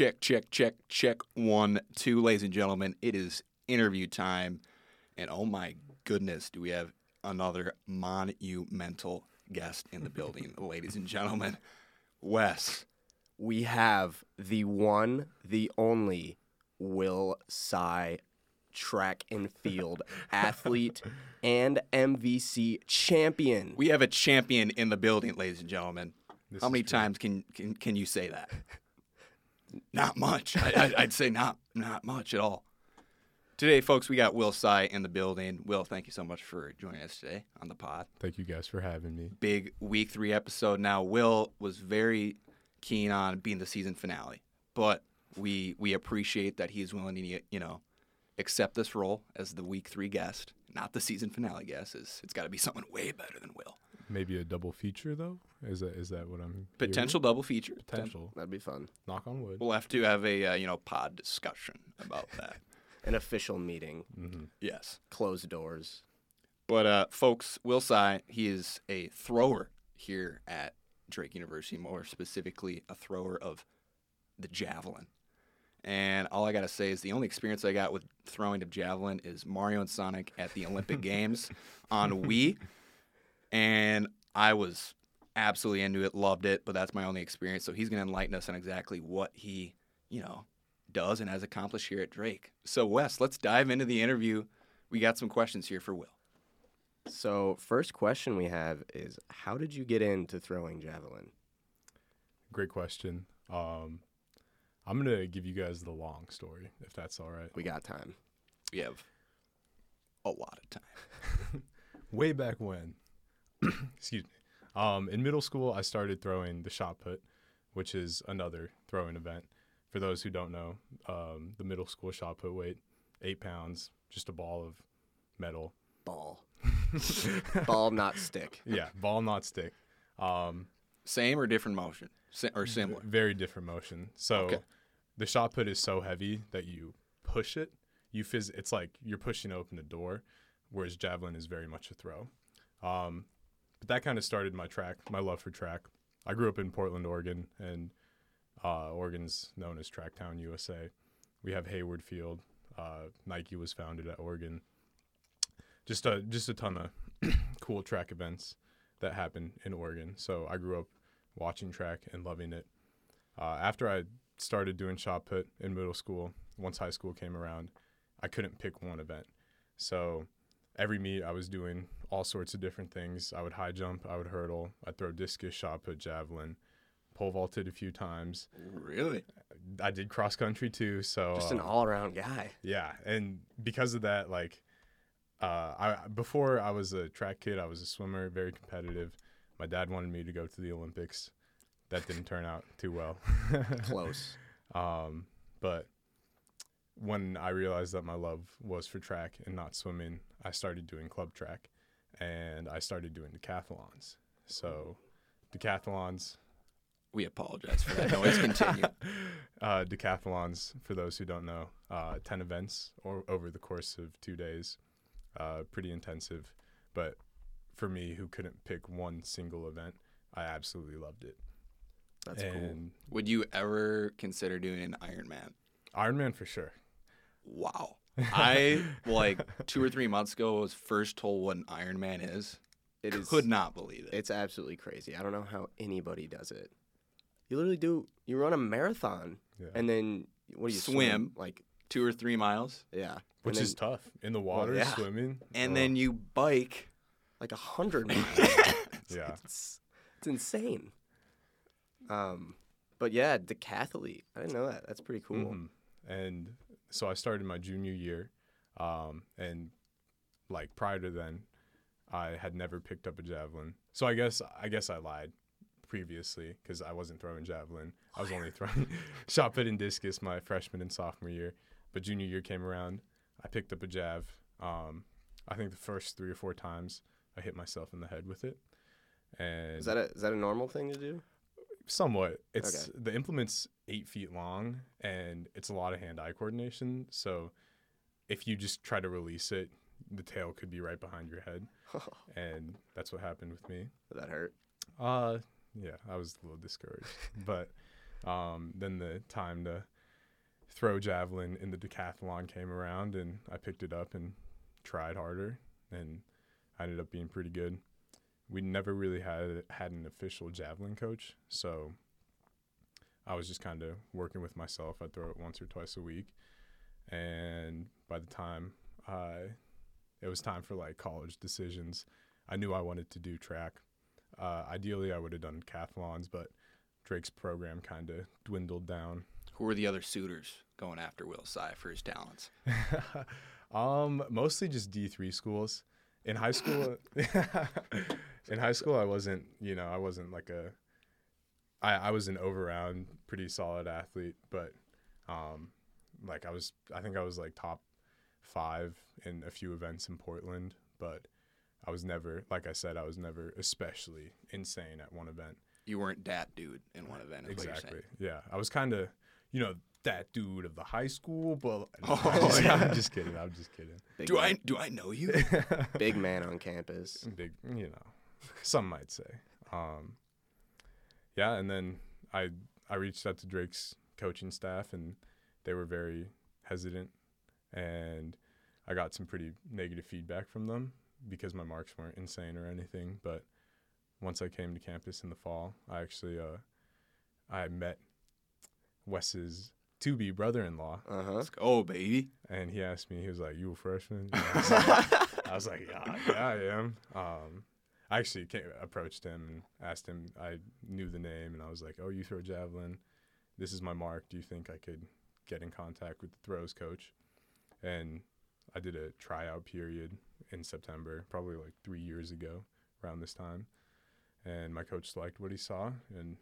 Check, check, check, check. One, two, ladies and gentlemen. It is interview time. And oh my goodness, do we have another monumental guest in the building, ladies and gentlemen. Wes. We have the one, the only Will Tsai track and field athlete and MVC champion. We have a champion in the building, ladies and gentlemen. This How is many true. times can, can can you say that? not much. I, I, I'd say not not much at all. Today, folks, we got Will Tsai in the building. Will, thank you so much for joining us today on the pod. Thank you guys for having me. Big week three episode. Now, Will was very keen on being the season finale, but we we appreciate that he's willing to you know accept this role as the week three guest, not the season finale guest. Is it's got to be someone way better than Will. Maybe a double feature though. Is that is that what I'm hearing? Potential double feature. potential? That'd be fun. Knock on wood. We'll have to have a uh, you know pod discussion about that. An official meeting, hmm yes, closed doors. but uh, folks, Will Tsai, he is a thrower here at Drake University, more specifically a thrower of the javelin. And all I gotta say is the only experience I got with throwing of javelin is Mario and Sonic at the Olympic Games on Wii, and I was absolutely into it, loved it. But that's my only experience. So he's gonna enlighten us on exactly what he, you know, does and has accomplished here at Drake. So Wes, let's dive into the interview. We got some questions here for Will. So, first question we have is How did you get into throwing javelin? Great question. Um, I'm gonna give you guys the long story, if that's all right. We got time. We have a lot of time. Way back when, excuse me. Um, in middle school, I started throwing the shot put, which is another throwing event. For those who don't know, um, the middle school shot put weight, eight pounds, just a ball of metal. Ball. Ball, not stick. Yeah, ball not stick. Um, Same or different motion, or similar. Very different motion. So Okay. the shot put is so heavy that you push it. You phys- It's like you're pushing open a door, whereas javelin is very much a throw. Um, but that kind of started my track, my love for track. I grew up in Portland, Oregon, and uh, Oregon's known as Tracktown, USA. We have Hayward Field. Uh, Nike was founded at Oregon. Just a just a ton of cool track events that happen in Oregon. So I grew up watching track and loving it. Uh, after I started doing shot put in middle school, once high school came around, I couldn't pick one event. So every meet I was doing all sorts of different things. I would high jump, I would hurdle, I'd throw discus, shot put, javelin, pole vaulted a few times. Really? I did cross country too. So Just an uh, all around guy. yeah, and because of that, like, uh, I before I was a track kid, I was a swimmer, very competitive. My dad wanted me to go to the Olympics. That didn't turn out too well. Close. Um, but when I realized that my love was for track and not swimming, I started doing club track, and I started doing decathlons. So, decathlons, We apologize for that noise. Continue. uh, decathlons, for those who don't know, uh, 10 events or over the course of two days. Uh, pretty intensive. But for me, who couldn't pick one single event, I absolutely loved it. That's cool. Would you ever consider doing an Ironman? Ironman for sure. Wow. I like two or three months ago was first told what an Iron Man is. It is. Could not believe it. It's absolutely crazy. I don't know how anybody does it. You literally do. You run a marathon Yeah. and then what do you Swim. Like Two or three miles, yeah, Which and is tough. In the water, yeah. swimming. and oh, then you bike. like a hundred miles. yeah. it's, it's insane. Um, but yeah, decathlete. I didn't know that. That's pretty cool. Mhm. And so I started my junior year, um, and like prior to then, I had never picked up a javelin. So I guess I guess I lied previously because I wasn't throwing javelin. I was only throwing shot put and discus my freshman and sophomore year. But junior year came around, I picked up a jav. Um, I think the first three or four times I hit myself in the head with it. And Is that a is that a normal thing to do? Somewhat. It's the implement's eight feet long and it's a lot of hand-eye coordination. So if you just try to release it the tail could be right behind your head. And that's what happened with me. Did that hurt? uh yeah i was a little discouraged. But Um, then the time to throw javelin in the decathlon came around, and I picked it up and tried harder, and I ended up being pretty good. We never really had had an official javelin coach, so I was just kind of working with myself. I'd throw it once or twice a week, and by the time I, it was time for like college decisions, I knew I wanted to do track. Uh, ideally, I would have done decathlons, but Drake's program kind of dwindled down. Who were the other suitors going after Will Tsai for his talents? um, mostly just D three schools. In high school, in high school, I wasn't, you know, I wasn't like a, I, I was an over round, pretty solid athlete, but, um, like I was, I think I was like top five in a few events in Portland, but I was never, like I said, I was never especially insane at one event. You weren't that dude in one event. Exactly. Yeah, I was kind of, you know, that dude of the high school, but Oh, I'm, just, yeah. I'm just kidding. I'm just kidding. Big Do man, I do I know you? big man on campus? Big, you know, some might say. Um, yeah, and then I I reached out to Drake's coaching staff, and they were very hesitant, and I got some pretty negative feedback from them because my marks weren't insane or anything. But once I came to campus in the fall, I actually uh, I met Wes's to be brother-in-law, Uh huh. Let's baby. and he asked me, he was like, "You a freshman?" I was like- I was like, "Yeah, yeah, I am." Um, I actually came, approached him and asked him. I knew the name, and I was like, "Oh, you throw javelin. This is my mark. Do you think I could get in contact with the throws coach?" And I did a tryout period in September, probably like three years ago, around this time. And my coach liked what he saw, and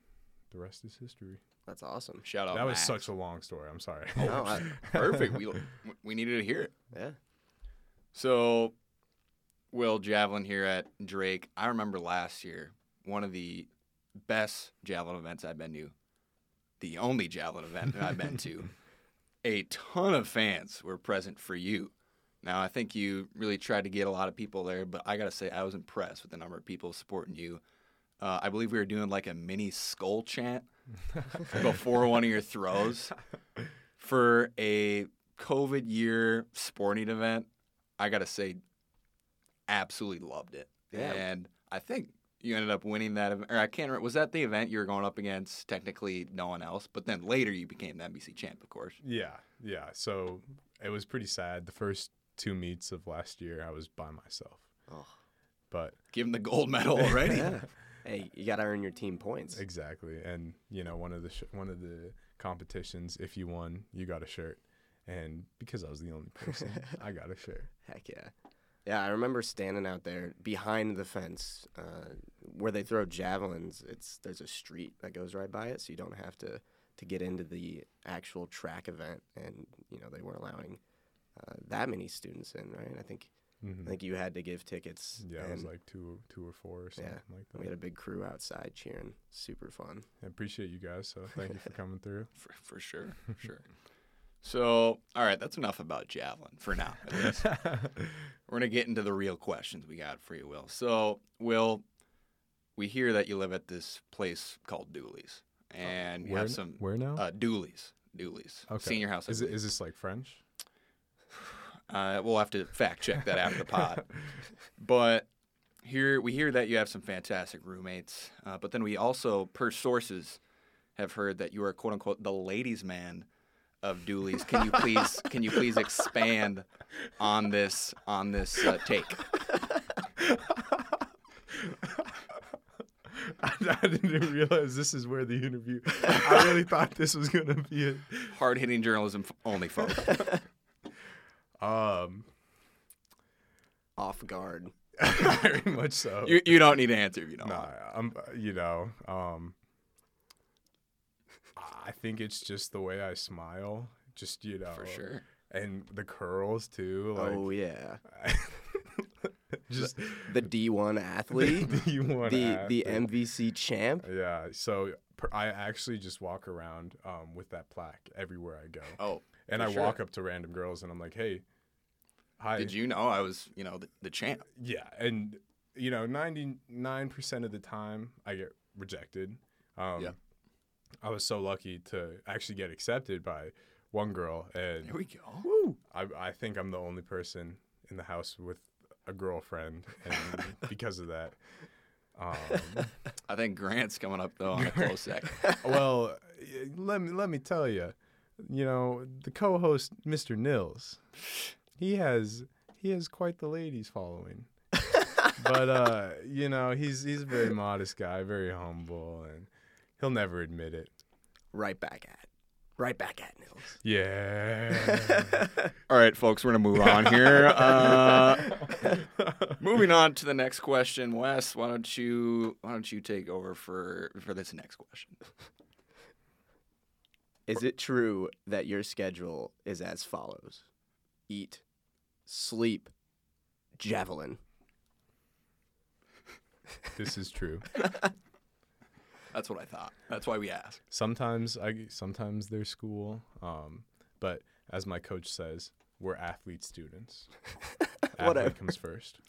the rest is history. That's awesome. Shout out. that was Max. such a long story. I'm sorry. No, I- perfect. We we needed to hear it. Yeah. So, Will Javelin here at Drake. I remember last year one of the best javelin events I've been to. The only javelin event that I've been to. A ton of fans were present for you. Now I think you really tried to get a lot of people there, but I gotta say I was impressed with the number of people supporting you. Uh, I believe we were doing like a mini skull chant before one of your throws for a COVID year sporting event. I gotta say, absolutely loved it. Yeah. And I think you ended up winning that event. Or I can't remember. Was that the event you were going up against technically no one else? But then later you became the MVC champ, of course. Yeah, yeah. So it was pretty sad. The first two meets of last year, I was by myself. Oh. But Give him the gold medal already. Yeah. Hey, you gotta earn your team points. exactly, and you know, one of the sh- one of the competitions, if you won, you got a shirt. And because I was the only person, I got a shirt. Heck yeah. Yeah, I remember standing out there behind the fence uh, where they throw javelins. It's there's a street that goes right by it, so you don't have to to get into the actual track event. And you know they weren't allowing uh, that many students in, right? I think Mhm. I think you had to give tickets. Yeah, it was like two, two or four or something like that. we had a big crew outside cheering. Super fun. I appreciate you guys, so thank you for coming through. For, for sure. For sure. So, all right, that's enough about javelin for now. We're gonna get into the real questions we got for you, Will. So, Will, we hear that you live at this place called Dooley's, and you where, have some where now? uh, Dooley's, Dooley's, Okay. senior house. Is it believe. is this like French? Uh, we'll have to fact check that after the pod. But here we hear that you have some fantastic roommates, uh, but then we also, per sources, have heard that you are quote unquote the ladies' man of Dooley's. Can you please can you please expand on this on this uh, take? I didn't realize this is where the interview. I really thought this was gonna be it. Hard hitting journalism only, folks. Um, Off guard. very much so. You you don't need to answer if you don't. Nah. I'm. You know, um, I think it's just the way I smile. Just you know, For sure. and the curls too. Like, oh yeah. just The D1 athlete. you want the the MVC champ. Yeah, so per, I actually just walk around um, with that plaque everywhere I go, Oh, and I sure. walk up to random girls and I'm like, "Hey, hi." did you know I was you know the, the champ? Yeah, and you know, ninety nine percent of the time I get rejected. Um, Yeah. I was so lucky to actually get accepted by one girl, and There we go. Woo, I, I think I'm the only person in the house with a girlfriend, and because of that, um, I think Grant's coming up though on a close second. well, let me let me tell you, you know, the co-host Mr. Nils, he has he has quite the ladies following. but uh, you know, he's he's a very modest guy, very humble, and he'll never admit it. Right back at. Right back at Nils. Yeah. All right, folks, we're gonna move on here. Uh, moving on to the next question, Wes. Why don't you why don't you take over for for this next question? Is it true that your schedule is as follows? Eat, sleep, javelin. this is true. That's what I thought. That's why we asked. Sometimes I sometimes there's school, um, but as my coach says, we're athlete students. Whatever. Athlete comes first.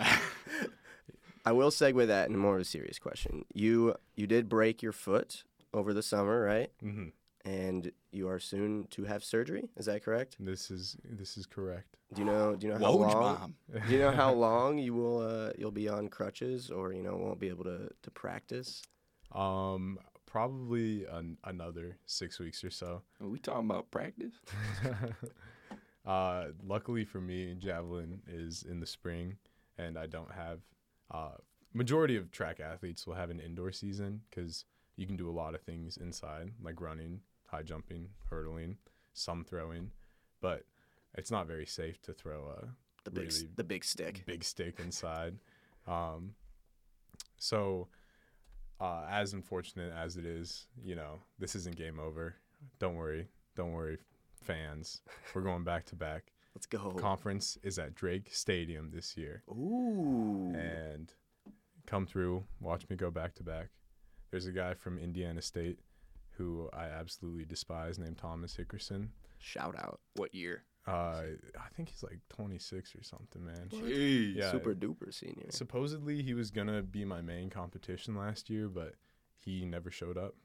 I will segue that into more of a serious question. You you did break your foot over the summer, right? hmm And you are soon to have surgery. Is that correct? This is this is correct. Do you know? Do you know how Woj long? bomb. Do you know how long you will uh, you'll be on crutches, or you know won't be able to to practice? Um, probably an, another six weeks or so. Are we talking about practice? uh, luckily for me, javelin is in the spring, and I don't have. Uh, majority of track athletes will have an indoor season because you can do a lot of things inside, like running, high jumping, hurdling, some throwing, but it's not very safe to throw a The big Really the big stick. big stick inside. Um, so, uh, as unfortunate as it is, you know, this isn't game over. Don't worry. Don't worry, fans. We're going back to back. Let's go. Conference is at Drake Stadium this year. Ooh. And come through, watch me go back to back. There's a guy from Indiana State who I absolutely despise named Thomas Hickerson. Shout out. What year? Uh, I think he's like 26 or something, man. Jeez. Yeah. Super duper senior. Supposedly he was gonna be my main competition last year, but he never showed up.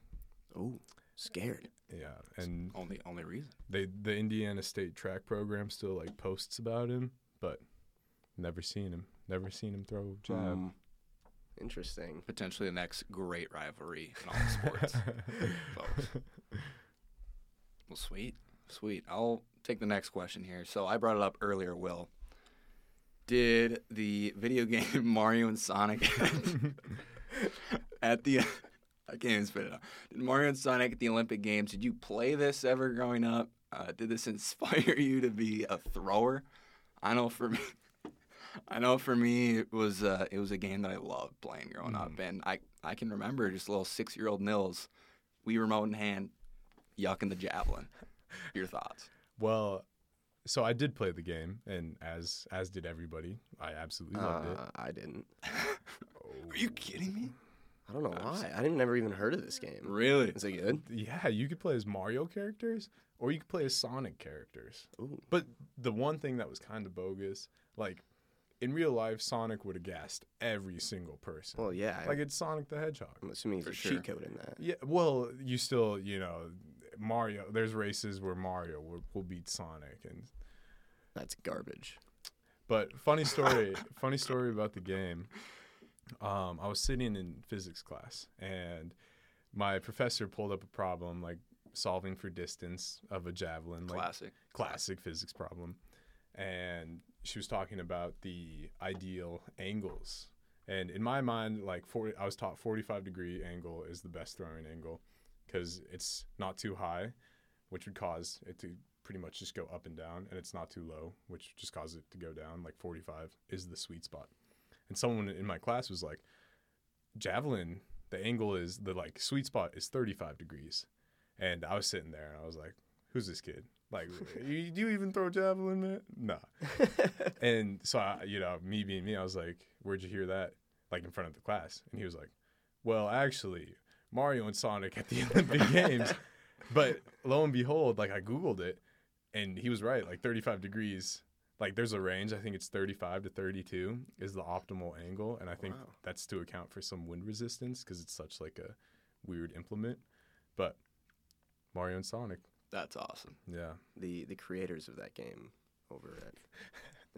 Oh, Scared. Yeah, and Only only reason. they the Indiana State track program still like posts about him, but never seen him. Never seen him throw jab. Hmm. Interesting. Potentially the next great rivalry in all sports. Well, sweet, sweet. I'll take the next question here. So I brought it up earlier. Will did the video game Mario and Sonic at the I can't even spit it out. Did Mario and Sonic at the Olympic Games? Did you play this ever growing up? Uh, did this inspire you to be a thrower? I know for me. I know for me it was uh, it was a game that I loved playing growing up, and I, I can remember just a little six year old Nils, Wii remote in hand, yucking the javelin. Your thoughts? Well, so I did play the game, and as as did everybody. I absolutely loved it. Uh, I didn't. Are you kidding me? I don't know why. I didn't never even heard of this game. Really? Is it good? Yeah, you could play as Mario characters, or you could play as Sonic characters. Ooh. But the one thing that was kind of bogus, like in real life, Sonic would have gassed every single person. Well, yeah. Like it's Sonic the Hedgehog. I'm assuming For there's a sure. cheat code in that. Yeah, well, you still, you know, Mario. There's races where Mario will, will beat Sonic, and That's garbage. but funny story, funny story about the game. Um, I was sitting in physics class, and my professor pulled up a problem like solving for distance of a javelin, like Classic. classic physics problem. And she was talking about the ideal angles. And in my mind, like 40, I was taught 45 degree angle is the best throwing angle because it's not too high, which would cause it to pretty much just go up and down, and it's not too low, which just causes it to go down. Like 45 is the sweet spot. And someone in my class was like, javelin, the angle is the like sweet spot is 35 degrees. And I was sitting there and I was like, who's this kid? Like, you, do you even throw javelin, man? Nah. and so, I, you know, me being me, I was like, where'd you hear that? Like in front of the class. And he was like, well, actually, Mario and Sonic at the Olympic Games. But lo and behold, like I Googled it and he was right. Like 35 degrees, like there's a range. I think it's 35 to 32 is the optimal angle. And I think Wow. that's to account for some wind resistance because it's such like a weird implement. But Mario and Sonic. That's awesome. Yeah. The the creators of that game over at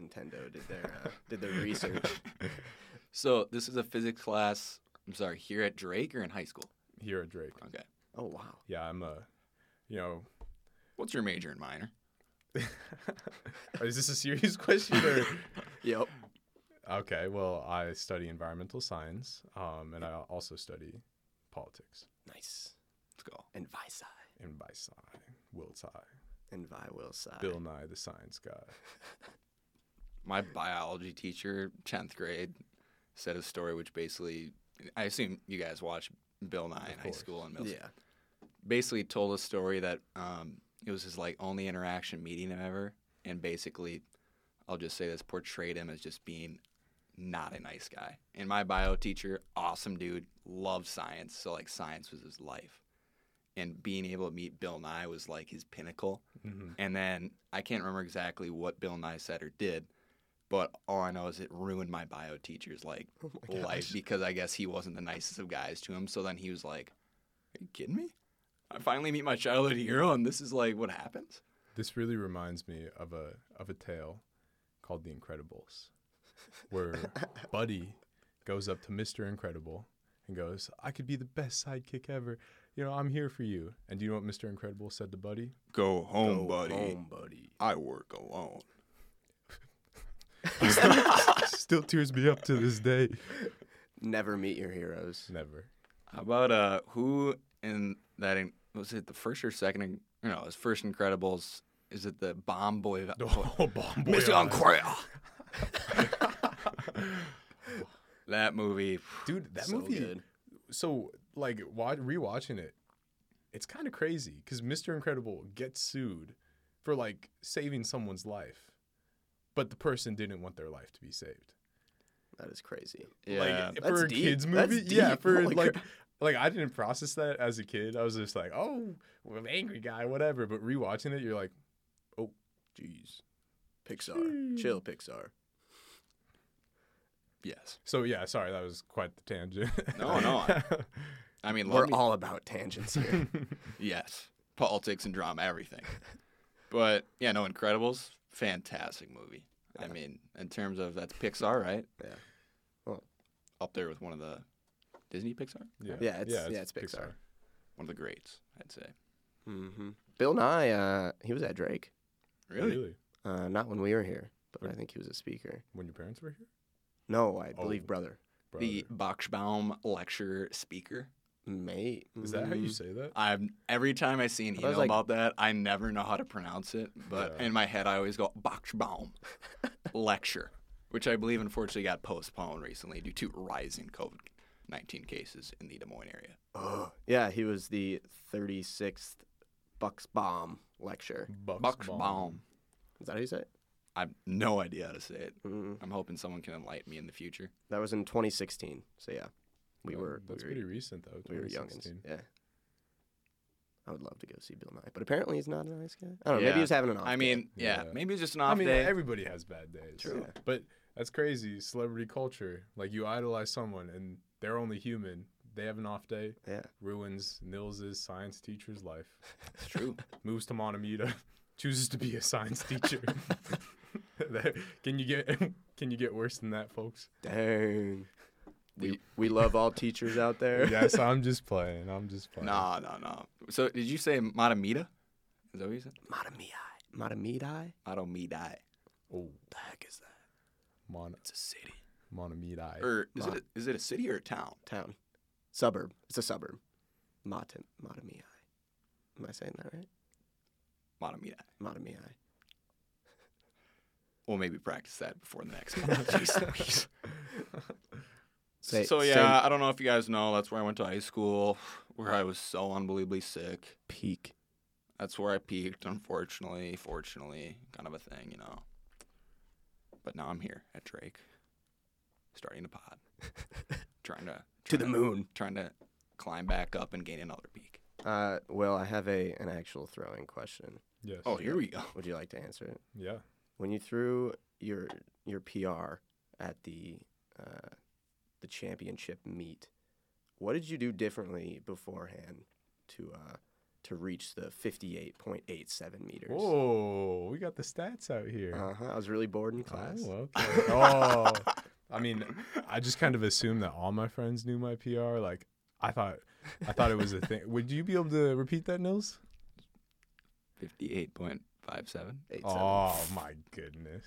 Nintendo did their uh, did their research. So this is a physics class. I'm sorry, here at Drake or in high school? Here at Drake. Okay. Oh wow. Yeah, I'm a, you know, What's your major and minor? is this a serious question or? Yep. Okay, well, I study environmental science, um, and I also study politics. Nice. Let's go. And Visci. And by sci, will tie, And Vi will side. Bill Nye the Science Guy. My biology teacher, 10th grade, said a story which basically, I assume you guys watch Bill Nye in high school and middle Yeah. basically told a story that um, it was his like only interaction meeting him ever, and basically, I'll just say this portrayed him as just being not a nice guy. And my bio teacher, awesome dude, loved science, so like science was his life, and being able to meet Bill Nye was like his pinnacle. hmm And then I can't remember exactly what Bill Nye said or did, but all I know is it ruined my bio teacher's like Oh life because I guess he wasn't the nicest of guys to him. So then he was like, "Are you kidding me? I finally meet my childhood hero, and this is like what happens." This really reminds me of a of a tale called The Incredibles, where Buddy goes up to Mr. Incredible and goes, "I could be the best sidekick ever. You know, I'm here for you." And do you know what Mr. Incredible said to Buddy? Go home, Go buddy. home, buddy. I work alone. Still tears me up to this day. Never meet your heroes. Never. How about uh, who in that in, was it the first or second? in- No, it was first Incredibles. Is it the Bomb Boy? Oh, bomb boy Mission eyes. Incredible. that movie. dude. That So movie. good. So, like, wa- rewatching it, it's kind of crazy because Mr. Incredible gets sued for like saving someone's life, but the person didn't want their life to be saved. That is crazy. Yeah. like That's for a deep. kids That's movie, yeah. deep. For Holy like, crap. like I didn't process that as a kid. I was just like, oh, well, angry guy, whatever. But rewatching it, you're like, oh, jeez. Pixar. Chill, Pixar. yes. So yeah, sorry, that was quite the tangent. No, no, I mean, We're me- all about tangents here. Yes, politics and drama, everything. But yeah, no, Incredibles, fantastic movie. I mean, in terms of that's Pixar, right? Yeah. Well- up there with one of the Disney Pixar, yeah, Yeah, it's- yeah, it's Pixar. one of the greats, I'd say. hmm Bill Nye, uh, he was at Drake. Really? Uh, not when we were here, but I think he was a speaker. When your parents were here, No, I believe Oh. brother. The brother. Boxbaum lecture speaker. Mate. Is that how you Mm, say that? I'm every time I see an I email like- about that, I never know how to pronounce it. But Yeah. in my head, I always go Boxbaum lecture, which I believe unfortunately got postponed recently due to rising COVID nineteen cases in the Des Moines area. Oh, yeah, he was the 36th Bucksbaum lecture. Bucks Boxbaum. Is that how you say it? I have no idea how to say it. Mm, I'm hoping someone can enlighten me in the future. that was in 2016. So yeah, we Oh, were That's we were, pretty recent though. we were youngins. 2016. Yeah. I would love to go see Bill Nye, but apparently he's not a nice guy. I don't know. Maybe Yeah. he was having an off I day. mean, yeah, Yeah. maybe it's just an off I mean, day. everybody has bad days. True. Yeah. But that's crazy. Celebrity culture. Like you idolize someone and they're only human. They have an off day. yeah, Ruins Nils's science teacher's life. it's true. Moves to Montemita. Chooses to be a science teacher. Can you get can you get worse than that, folks? dang. We we love all teachers out there. yes, I'm just playing. I'm just playing. no, no, no. So did you say Matamita? Is that what you said? Matamidi. Matamidi? Matamidi. Oh, The heck is that? Mon It's a city. Montemita. Or is Ma- it a, is it a city or a town? Town. Suburb. It's a suburb. Matam Matamidi. Am I saying that right? Matamidi. Matamidi. We'll maybe practice that before the next one. Jeez Louise. Say, so say yeah, I don't know if you guys know. That's where I went to high school, where I was so unbelievably sick. peak. That's where I peaked, unfortunately, fortunately, kind of a thing, you know. But now I'm here at Drake, starting a pod, trying to To the trying moon. trying to climb back up and gain another peak. Uh, well, I have a an actual throwing question. Yes. Oh, here we go. Would you like to answer it? Yeah. When you threw your your PR at the uh, the championship meet, what did you do differently beforehand to uh, to reach the 58.87 meters. Whoa, we got the stats out here. Uh-huh. I was really bored in class. Oh, okay. oh, I mean, I just kind of assumed that all my friends knew my PR. Like, I thought, I thought it was a thing. Would you be able to repeat that, Nils? Fifty-eight point five seven. Oh my goodness!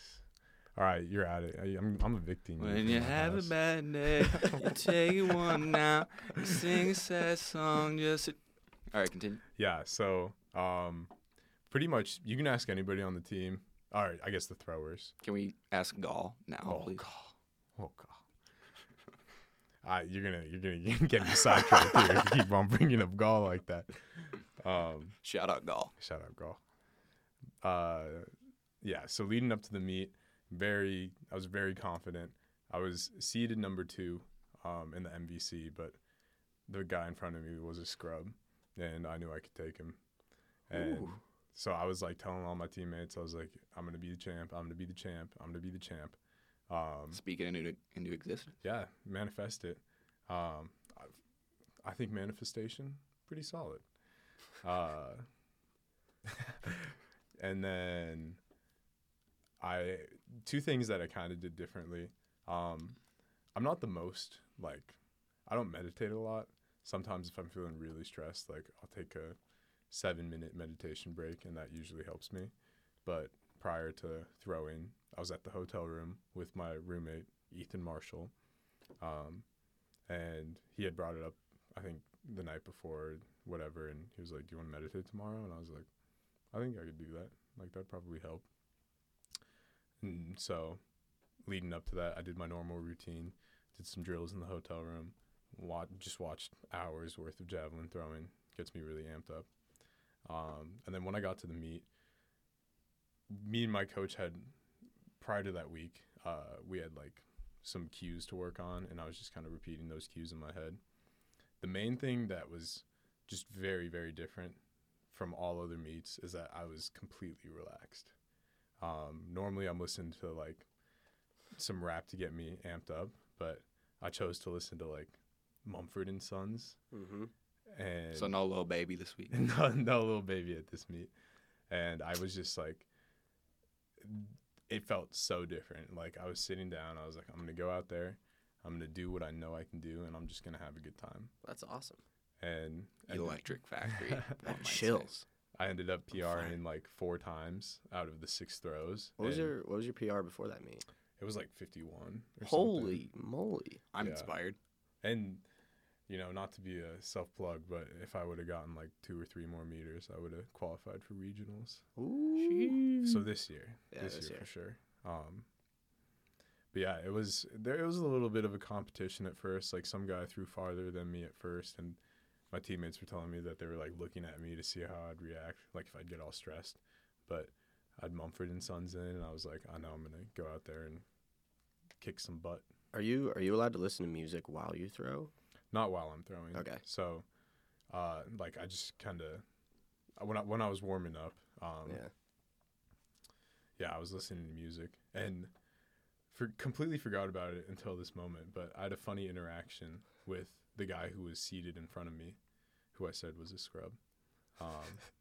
All right, you're at it. I, I'm, I'm evicting you. When you have a bad day, you take one now. You sing a sad song just. To... All right, continue. Yeah, so um, pretty much you can ask anybody on the team. All right, I guess the throwers. Can we ask Gall now, Oh, please? Oh god. Uh, you're gonna you're gonna get me sidetracked here if you keep on bringing up Gall like that. Um, Shout out Gall. shout out Gall. Uh, yeah. So leading up to the meet, very I was very confident. I was seeded number two um, in the MVC, but the guy in front of me was a scrub, and I knew I could take him. And Ooh. so I was like telling all my teammates, I was like, I'm gonna be the champ. I'm gonna be the champ. I'm gonna be the champ. Um, Speaking into into existence. yeah, manifest it. Um, I, I think manifestation pretty solid. Uh, and then I two things that I kind of did differently. Um, I'm not the most like I don't meditate a lot. Sometimes if I'm feeling really stressed, like I'll take a seven minute meditation break, and that usually helps me. But prior to throwing, I was at the hotel room with my roommate Ethan Marshall, um, and he had brought it up. I think the night before, whatever, and he was like, "Do you want to meditate tomorrow?" And I was like, "I think I could do that. Like that'd probably help." And so, leading up to that, I did my normal routine, did some drills in the hotel room, wa- just watched hours worth of javelin throwing. Gets me really amped up. Um, and then when I got to the meet, me and my coach had prior to that week, uh, we had like some cues to work on, and I was just kind of repeating those cues in my head. The main thing that was just very, very different from all other meets is that I was completely relaxed. Um, normally, I'm listening to like some rap to get me amped up, but I chose to listen to like Mumford and Sons Mm-hmm. and So no Lil Baby this week. no, no Lil Baby at this meet, and I was just like, it felt so different. Like I was sitting down, I was like, I'm gonna go out there, I'm gonna do what I know I can do, and I'm just gonna have a good time. That's awesome. And, and Electric Factory. one might say. Chills. I ended up. PRing like four times out of the six throws. What was your What was your PR before that meet? It was like 51. Or something. Holy moly! I'm Yeah. inspired. And you know, not to be a self plug, but if I would have gotten like two or three more meters, I would have qualified for regionals. Ooh. So this year, Yeah, this, this year, year. for sure. Um, but yeah, it was there. It was a little bit of a competition at first. Like some guy threw farther than me at first, and my teammates were telling me that they were like looking at me to see how I'd react, like if I'd get all stressed. But I had Mumford and Sons in, and I was like, I know I'm gonna go out there and kick some butt. Are you Are you allowed to listen to music while you throw? Not while I'm throwing. Okay. So, uh, like I just kind of when I when I was warming up, um, yeah. yeah, I was listening to music and for completely forgot about it until this moment. But I had a funny interaction with the guy who was seated in front of me, who I said was a scrub. Um,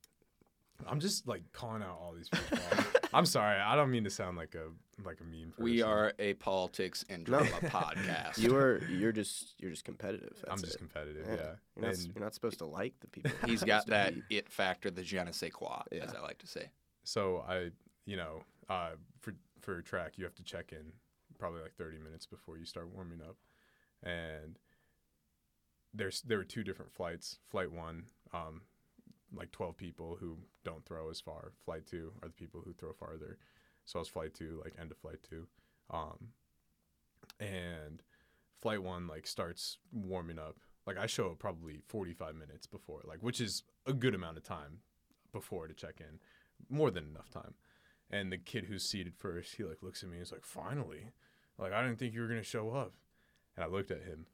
I'm just like calling out all these people. I'm sorry, I don't mean to sound like a like a mean person. We are a politics and No. drama podcast. You are You're just You're just competitive. That's I'm just it. competitive, Yeah. yeah. You're not, you're not supposed to like the people. He's You're got that be- it factor, the je ne sais quoi, as I like to say. so I, you know, uh, for for track, you have to check in probably like 30 minutes before you start warming up, and there's there were two different flights. Flight one, um, like 12 people who don't throw as far. Flight two are the people who throw farther. So I was flight two, like end of flight two, um, and flight one like starts warming up. Like I show up probably 45 minutes before, like which is a good amount of time before to check in, more than enough time. And the kid who's seated first, he like looks at me. He's like, "Finally, like I didn't think you were gonna show up." And I looked at him.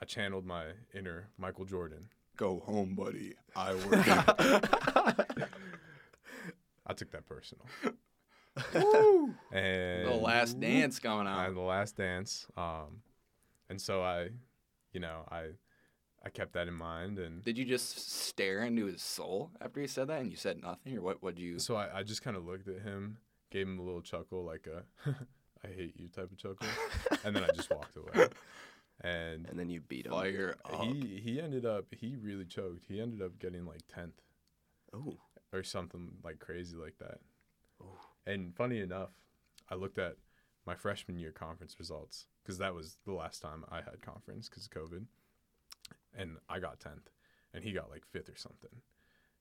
I channeled my inner Michael Jordan. Go home, buddy. I work. I took that personal. Woo! And the last dance going I on. the last dance. Um, and so I, you know, I, I kept that in mind, and Did you just stare into his soul after he said that, and you said nothing, or what? Would you? so I, I just kind of looked at him, gave him a little chuckle, like a "I hate you" type of chuckle, and then I just walked away. And And then you beat him. Fire up. he he ended up he really choked. He ended up getting like tenth Oh, or something like crazy like that. Oh. And funny enough, I looked at my freshman year conference results because that was the last time I had conference because of COVID, and I got tenth, and he got like fifth or something.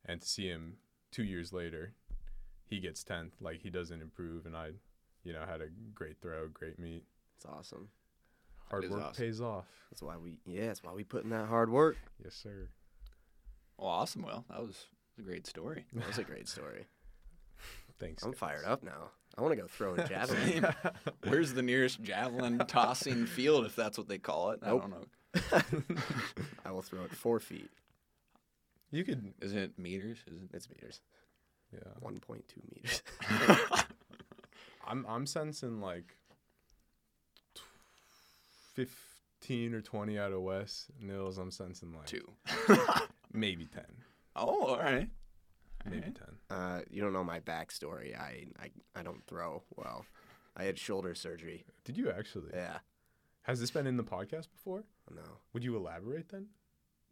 And to see him two years later, he gets tenth, like he doesn't improve, and I, you know, had a great throw, great meet. it's awesome. Hard work awesome. pays off. That's why we yeah, that's why we put in that hard work. Yes, sir. Well, awesome. Well, that was a great story. That was a great story. Thanks. I'm guys. fired up now. I want to go throw a javelin. Where's the nearest javelin tossing field, if that's what they call it? I don't know. I will throw it four feet. You could, Is it meters? Is it? It's meters. yeah. 1.2 meters. I'm I'm sensing like 15 or 20 out of West Nils, I'm sensing like two, maybe 10. Oh, all right. Maybe 10. Uh, you don't know my backstory. I, I, I don't throw well. I had shoulder surgery. Did you actually? Yeah. Has this been in the podcast before? No. Would you elaborate then?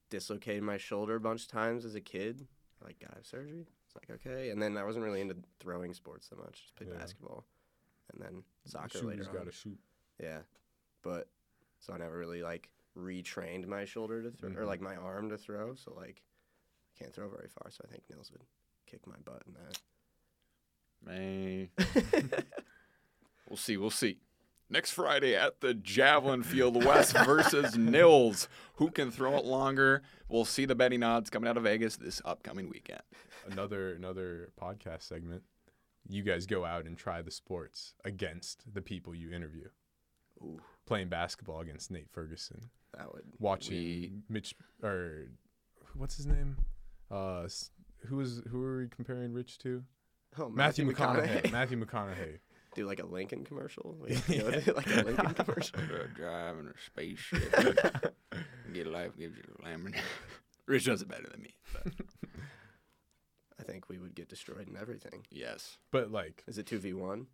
Dislocated my shoulder a bunch of times as a kid. Like, got have surgery. It's like, okay. And then I wasn't really into throwing sports that much. Just played yeah. basketball. And then soccer later on. got to shoot. Yeah. But so I never really like retrained my shoulder to throw or Mhm. like my arm to throw. So like, I can't throw very far. So I think Nils would kick my butt in Man. that. We'll see. We'll see. Next Friday at the Javelin Field, Wes versus Nils. Who can throw it longer? We'll see the betting odds coming out of Vegas this upcoming weekend. Another another podcast segment. You guys go out and try the sports against the people you interview. Ooh, Playing basketball against Nate Ferguson. that would. Watching We- Mitch or what's his name? Uh, who was who are we comparing Rich to? Oh, Matthew, McConaughey. Matthew McConaughey. Do like a Lincoln commercial. We have to go like a Lincoln commercial. Driving a spaceship. Get life gives you a lemon. Rich does it better than me. But I think we would get destroyed in everything. yes. But like, Is it two v one?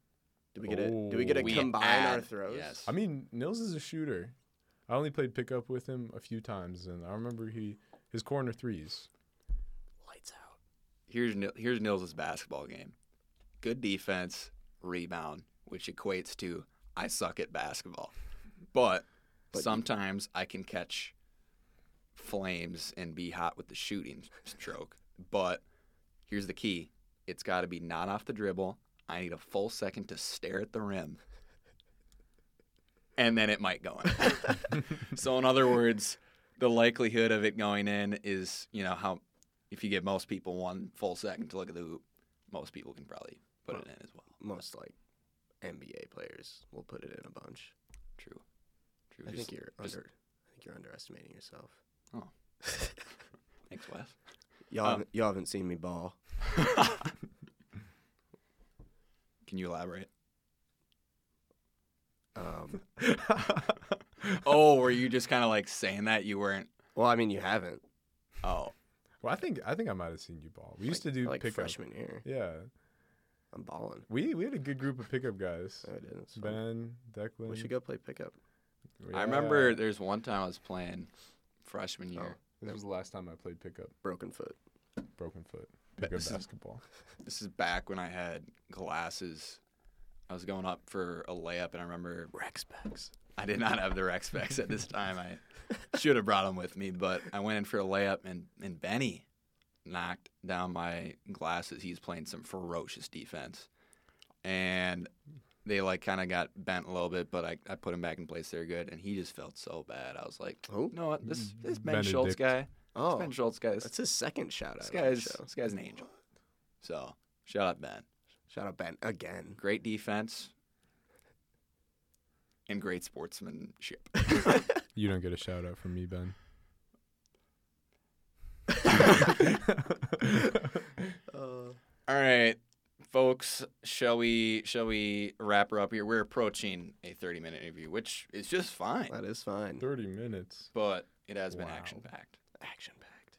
Do we get it? Do we oh, get Oh. to We combine our throws? Yes. I mean, Nils is a shooter. I only played pickup with him a few times, and I remember he his corner threes. Lights out. here's Nil- here's Nils' basketball game. Good defense, rebound, which equates to I suck at basketball. But, But- sometimes I can catch flames and be hot with the shooting stroke. But here's the key. It's got to be not off the dribble. I need a full second to stare at the rim. And then it might go in. so in other words, the likelihood of it going in is, you know, how if you give most people one full second to look at the hoop, most people can probably put it in as well. Most like NBA players will put it in a bunch. True. True. I Just- think you're just- under. I think you're underestimating yourself. Oh. Thanks, Wes. Y'all, Um, haven't, y'all haven't seen me ball. Can you elaborate? Um, Oh, were you just kind of like saying that you weren't? well, I mean, you haven't. Oh, Well, I think I think I might have seen you ball. We used to do like pickup. freshman year. Yeah, I'm balling. we we had a good group of pickup guys. No, it is. It's. Ben, Declan. We should go play pickup. I remember there's one time I was playing freshman year. This was the last time I played pickup. Broken foot. Broken foot. Pickup this is- basketball. This is back when I had glasses. I was going up for a layup, and I remember Rec Specs. I did not have the Rec Specs at this time. I should have brought them with me, but I went in for a layup, and, and Benny knocked down my glasses. He's playing some ferocious defense. And they like kind of got bent a little bit, but I, I put him back in place. They're good, and he just felt so bad. I was like, Who? you know what? This this Ben Schultz guy, this Oh, Ben Schultz guys. that's his second shout out. this on the guy's show. this guy's an angel. So shout out Ben. Shout out Ben again. Great defense and great sportsmanship. You don't get a shout out from me, Ben. Uh, All right, folks, shall we shall we wrap her up here? We're approaching a 30 minute interview, which is just fine. that is fine. Thirty minutes. But It has been action packed. Action packed.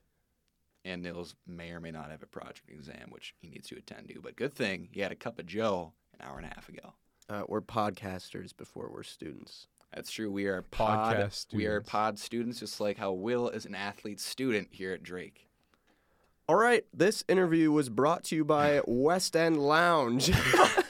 And Nils may or may not have a project exam, which he needs to attend to. But good thing he had a cup of Joe an hour and a half ago. Uh, we're podcasters before we're students. That's true. We are pod, Podcast We are students. pod students, just like how Will is an athlete student here at Drake. All right, this interview was brought to you by West End Lounge.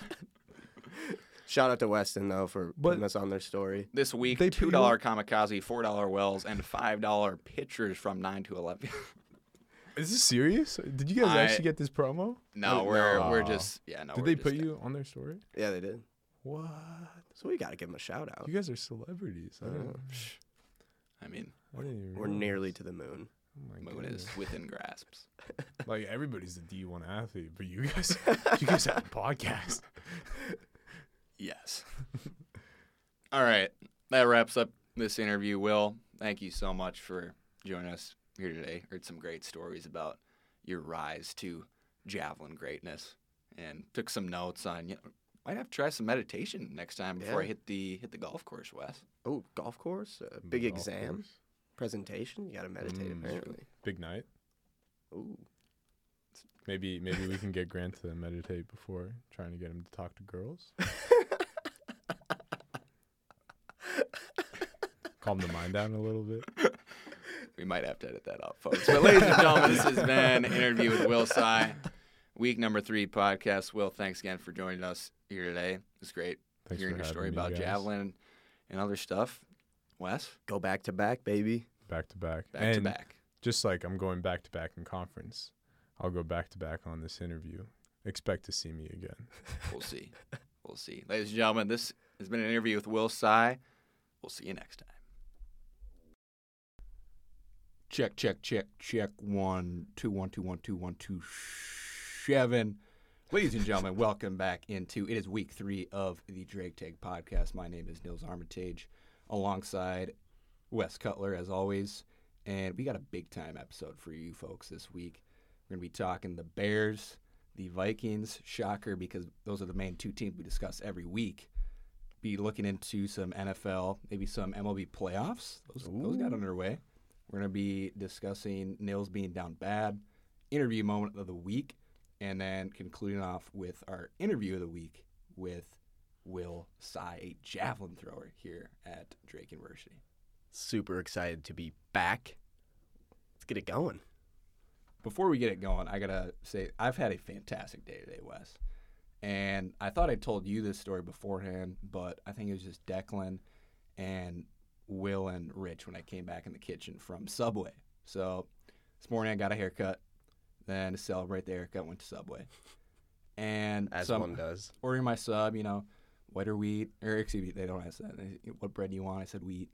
Shout out to Weston though for But- putting us on their story. This week, They two dollar dollar kamikaze, four dollar wells, and five dollar pitchers from nine to eleven. Is this serious? Did you guys I- actually get this promo? no, Oh, we're no. we're just yeah. No, Did they put a- you on their story? Yeah, they did. What? So we got to give them a shout out. You guys are celebrities. I, Yeah. didn't, I mean, I didn't even We're realize. nearly to the moon. Oh my moon is within grasps. Like everybody's a D one athlete, but you guys, you guys have a podcast. Yes. All right, that wraps up this interview. Will, thank you so much for joining us here today. Heard some great stories about your rise to javelin greatness, and took some notes on. You know, might have to try some meditation next time before I hit the hit the golf course, Wes. Oh, golf course, uh, big Golf exam, course. presentation. You got to meditate Mm. apparently. Big night. Ooh, Maybe maybe we can get Grant to meditate before trying to get him to talk to girls. Calm the mind down a little bit. We might have to edit that out, folks. But ladies and gentlemen, this has been an interview with Will Tsai, week number three podcast. Will, thanks again for joining us here today. It's great Thanks hearing your story about guys. javelin and other stuff. Wes, go back to back, baby. Back to back. back and to back. just like I'm going back to back in conference, I'll go back to back on this interview. Expect to see me again. We'll see. We'll see. Ladies and gentlemen, this has been an interview with Will Tsai. We'll see you next time. Check, check, check, check. One, two, one, two, one, two, one, two, seven. Ladies and gentlemen, welcome back into it is week three of the Drake Take podcast. My name is Nils Armitage, alongside Wes Cutler as always, and we got a big time episode for you folks this week. We're gonna be talking the Bears, the Vikings. Shocker, because those are the main two teams we discuss every week. Be looking into some NFL, maybe some MLB playoffs. Those, those got underway. We're going to be discussing Nils being down bad, interview moment of the week, and then concluding off with our interview of the week with Will Tsai, a javelin thrower here at Drake University. Super excited to be back. Let's get it going. Before we get it going, I gotta say I've had a fantastic day today, Wes. And I thought I told you this story beforehand, but I think it was just Declan and Will and Rich when I came back in the kitchen from Subway. So this morning I got a haircut. Then to celebrate the haircut, went to Subway. And As so I'm one does. ordering my sub, you know, white or wheat, or excuse me, they don't ask that. They- What bread do you want? I said wheat.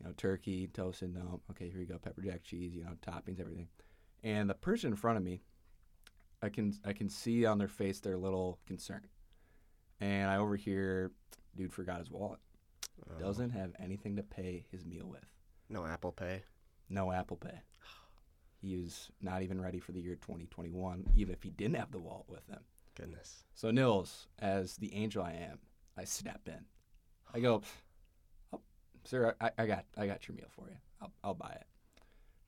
You know, turkey, toasted, no. Um, okay, here you go, pepper jack cheese, you know, toppings, everything. And the person in front of me, I can I can see on their face their little concern. And I overhear, dude forgot his wallet. Oh, Doesn't have anything to pay his meal with. no Apple Pay. No Apple Pay. He was not even ready for the year 2021, even if he didn't have the wallet with him. Goodness. So Nils, as the angel I am, I step in. I go, oh, sir, I, I got I got your meal for you. I'll, I'll buy it.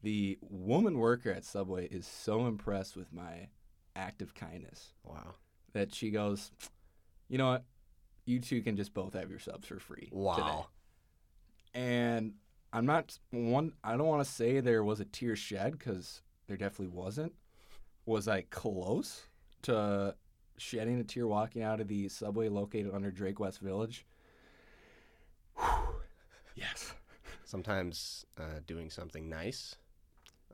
The woman worker at Subway is so impressed with my act of kindness Wow. that she goes, you know what? You two can just both have your subs for free. today." Wow. And I'm not one. I don't want to say there was a tear shed because there definitely wasn't. Was I close to shedding a tear walking out of the subway located under Drake West Village? Whew. Yes. Sometimes uh, doing something nice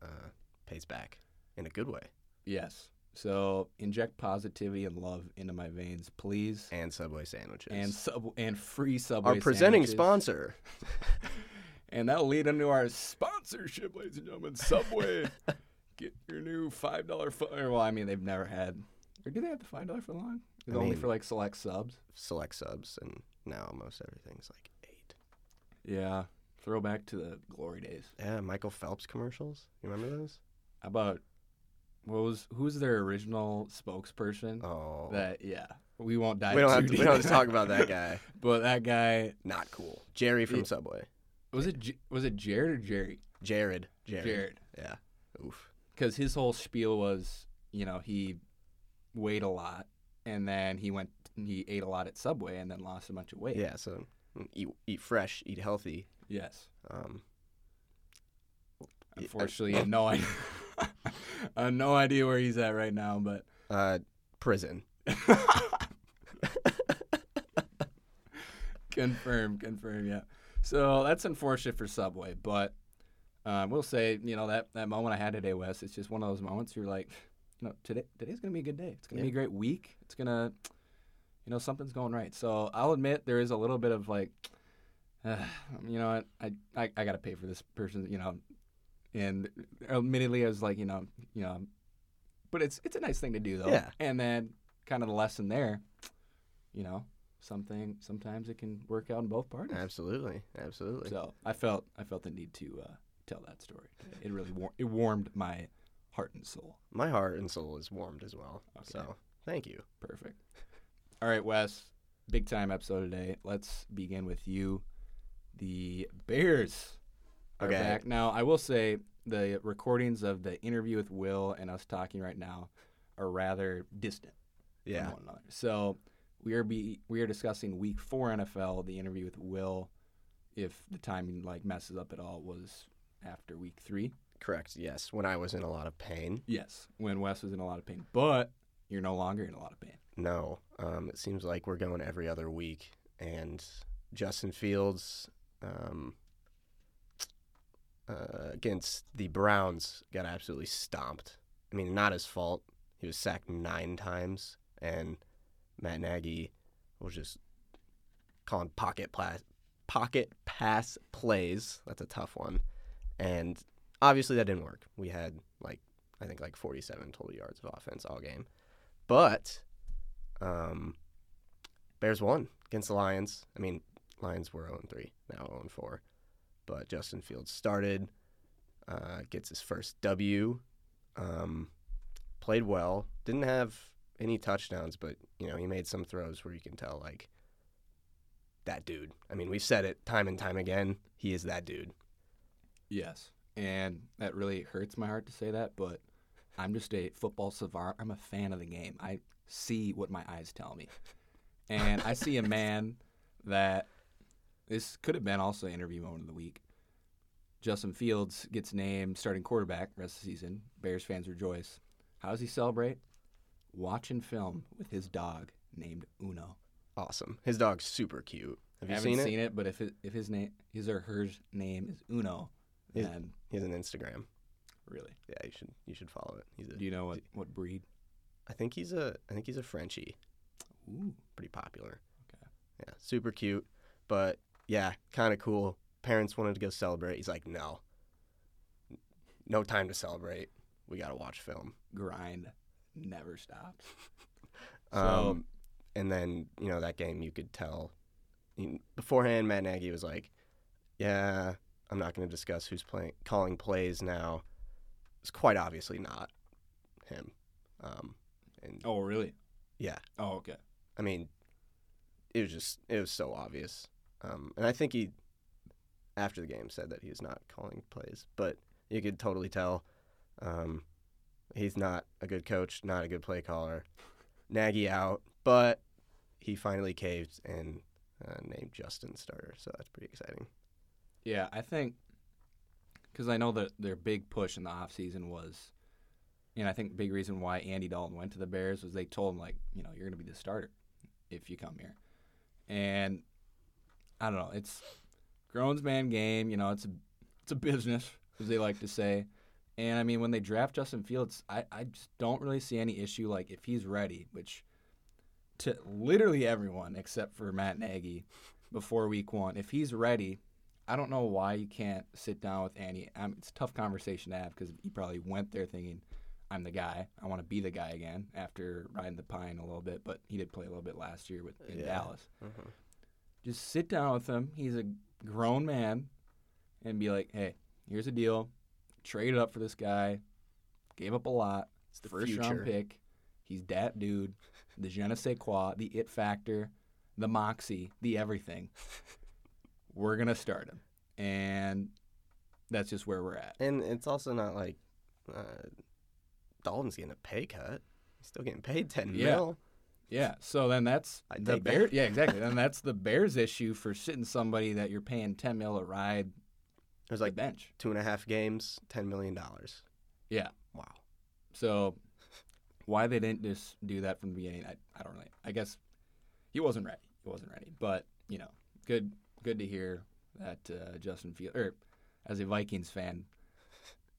uh, pays back in a good way. Yes. So inject positivity and love into my veins, please. And Subway sandwiches. And sub and free subway. our presenting sandwiches. sponsor. And that'll lead into our sponsorship, ladies and gentlemen. Subway. Get your new five dollar. Fu- well, I mean, they've never had. Or do they have the five dollar foot long? It's I only mean- for like select subs. Select subs, and now almost everything's like eight. Yeah. Throwback to the glory days. Yeah, Michael Phelps commercials. You remember those? How about what was who's their original spokesperson? Oh, That yeah. We won't dive. we don't have to, we don't have to talk about that guy. But that guy Not cool. Jerry from Yeah. Subway. Was it was it Jared or Jerry? Jared. Jared. Jared. Yeah. Oof. Because his whole spiel was, you know, he weighed a lot, and then he went, he ate a lot at Subway, and then lost a bunch of weight. Yeah. So mm, eat eat fresh, eat healthy. Yes. Um, Unfortunately, I no idea. I have no idea where he's at right now, but uh, prison. confirm, confirm, yeah. So that's unfortunate for Subway, but uh, we'll say, you know, that, that moment I had today, Wes, it's just one of those moments you're like, you know, today today's gonna be a good day. It's gonna be a great week. It's gonna, you know, something's going right. So I'll admit there is a little bit of like, uh, you know, what, I, I I gotta pay for this person, you know, and admittedly I was like, you know, you know, but it's it's a nice thing to do though. Yeah. And then kind of the lesson there, you know, something sometimes it can work out in both parties. Absolutely. Absolutely. So I felt I felt the need to uh, tell that story. It really war- it warmed my heart and soul. My heart and soul is warmed as well. Okay. So thank you. Perfect. All right, Wes. Big time episode today. Let's begin with you. The Bears Okay. back. Now, I will say the recordings of the interview with Will and us talking right now are rather distant Yeah. from one another. So we are be we are discussing week four NFL. The interview with Will, if the timing like messes up at all, was after week three. Correct. Yes. When I was in a lot of pain. Yes, when Wes was in a lot of pain, but you're no longer in a lot of pain. No. Um, it seems like we're going every other week, and Justin Fields um, uh, against the Browns got absolutely stomped. I mean, not his fault. He was sacked nine times, and Matt Nagy was just calling pocket pass, pocket pass plays. That's a tough one, and obviously that didn't work. We had like I think like 47 total yards of offense all game, but um, Bears won against the Lions. I mean, Lions were 0 3, now 0 4. But Justin Fields started, uh, gets his first W, um, played well. Didn't have any touchdowns, but you know he made some throws where you can tell like that dude. I mean, we've said it time and time again. He is that dude. Yes, and that really hurts my heart to say that, but I'm just a football savant. I'm a fan of the game. I see what my eyes tell me, and I see a man that this could have been also interview moment of the week. Justin Fields gets named starting quarterback rest of the season. Bears fans rejoice. How does he celebrate? Watching film with his dog named Uno. Awesome. His dog's super cute. Have I you haven't seen it? seen it, but if it, if his name his or her name is Uno, Is- then He has an Instagram. really, Yeah, you should you should follow it. He's a, do you know what, what breed? I think he's a I think he's a Frenchie. Ooh, Pretty popular. Okay. Yeah, super cute, but yeah, kind of cool. Parents wanted to go celebrate. He's like, no, no time to celebrate. We got to watch film. grind never stops. So- Um, and then you know that game, you could tell beforehand. Matt Nagy was like, "Yeah, I'm not going to discuss who's playing, calling plays now." It's quite obviously not him. Um, and Oh, really? yeah, Oh, okay. I mean, it was just it was so obvious. Um, and I think he, after the game, said that he's not calling plays, but you could totally tell. Um, he's not a good coach, not a good play caller. Nagy out, but he finally caved and uh, named Justin starter, so that's pretty exciting. Yeah, I think because I know that their big push in the offseason was, and I think big reason why Andy Dalton went to the Bears was they told him like, you know, you're going to be the starter if you come here, and I don't know, it's grown man game. You know, it's a it's a business as they like to say. And I mean, when they draft Justin Fields, I, I just don't really see any issue. Like, if he's ready, which to literally everyone except for Matt Nagy before week one, if he's ready, I don't know why you can't sit down with Andy. Um, it's a tough conversation to have because he probably went there thinking, I'm the guy. I want to be the guy again after riding the pine a little bit, but he did play a little bit last year with in Yeah. Dallas. Just sit down with him. He's a grown man and be like, hey, here's the deal. Trade it up for this guy. Gave up a lot. It's the First future. round pick. He's that dude. The je ne sais quoi, the it factor, the moxie, the everything. We're gonna start him. and that's just where we're at. And it's also not like uh, Dalton's getting a pay cut. He's still getting paid ten Yeah. mil. Yeah. So then that's I'd the take that. Bears. Yeah, exactly. then that's the Bears' issue for sitting somebody that you're paying ten mil a ride There's like like bench. two and a half games, ten million dollars. Yeah. Wow. So why they didn't just do that from the beginning, I, I don't really. I guess he wasn't ready. He wasn't ready. But you know, good good to hear that uh, Justin Field or as a Vikings fan.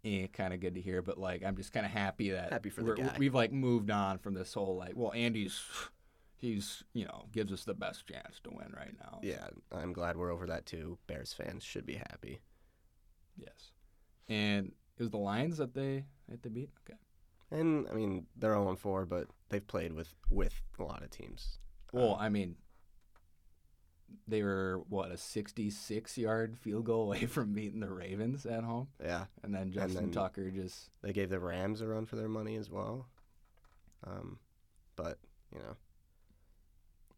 Eh, kind of good to hear, but like I'm just kind of happy that Happy for the guy. we've like moved on from this whole like, well, Andy's he's you know gives us the best chance to win right now. Yeah, I'm glad we're over that too. Bears fans should be happy. Yes, and it was the Lions that they that they beat. Okay. And I mean, they're 0 4, but they've played with with a lot of teams. Well, I mean, they were what a 66 yard field goal away from beating the Ravens at home, Yeah, and then Justin then- Tucker just they gave the Rams a run for their money as well. Um, but you know,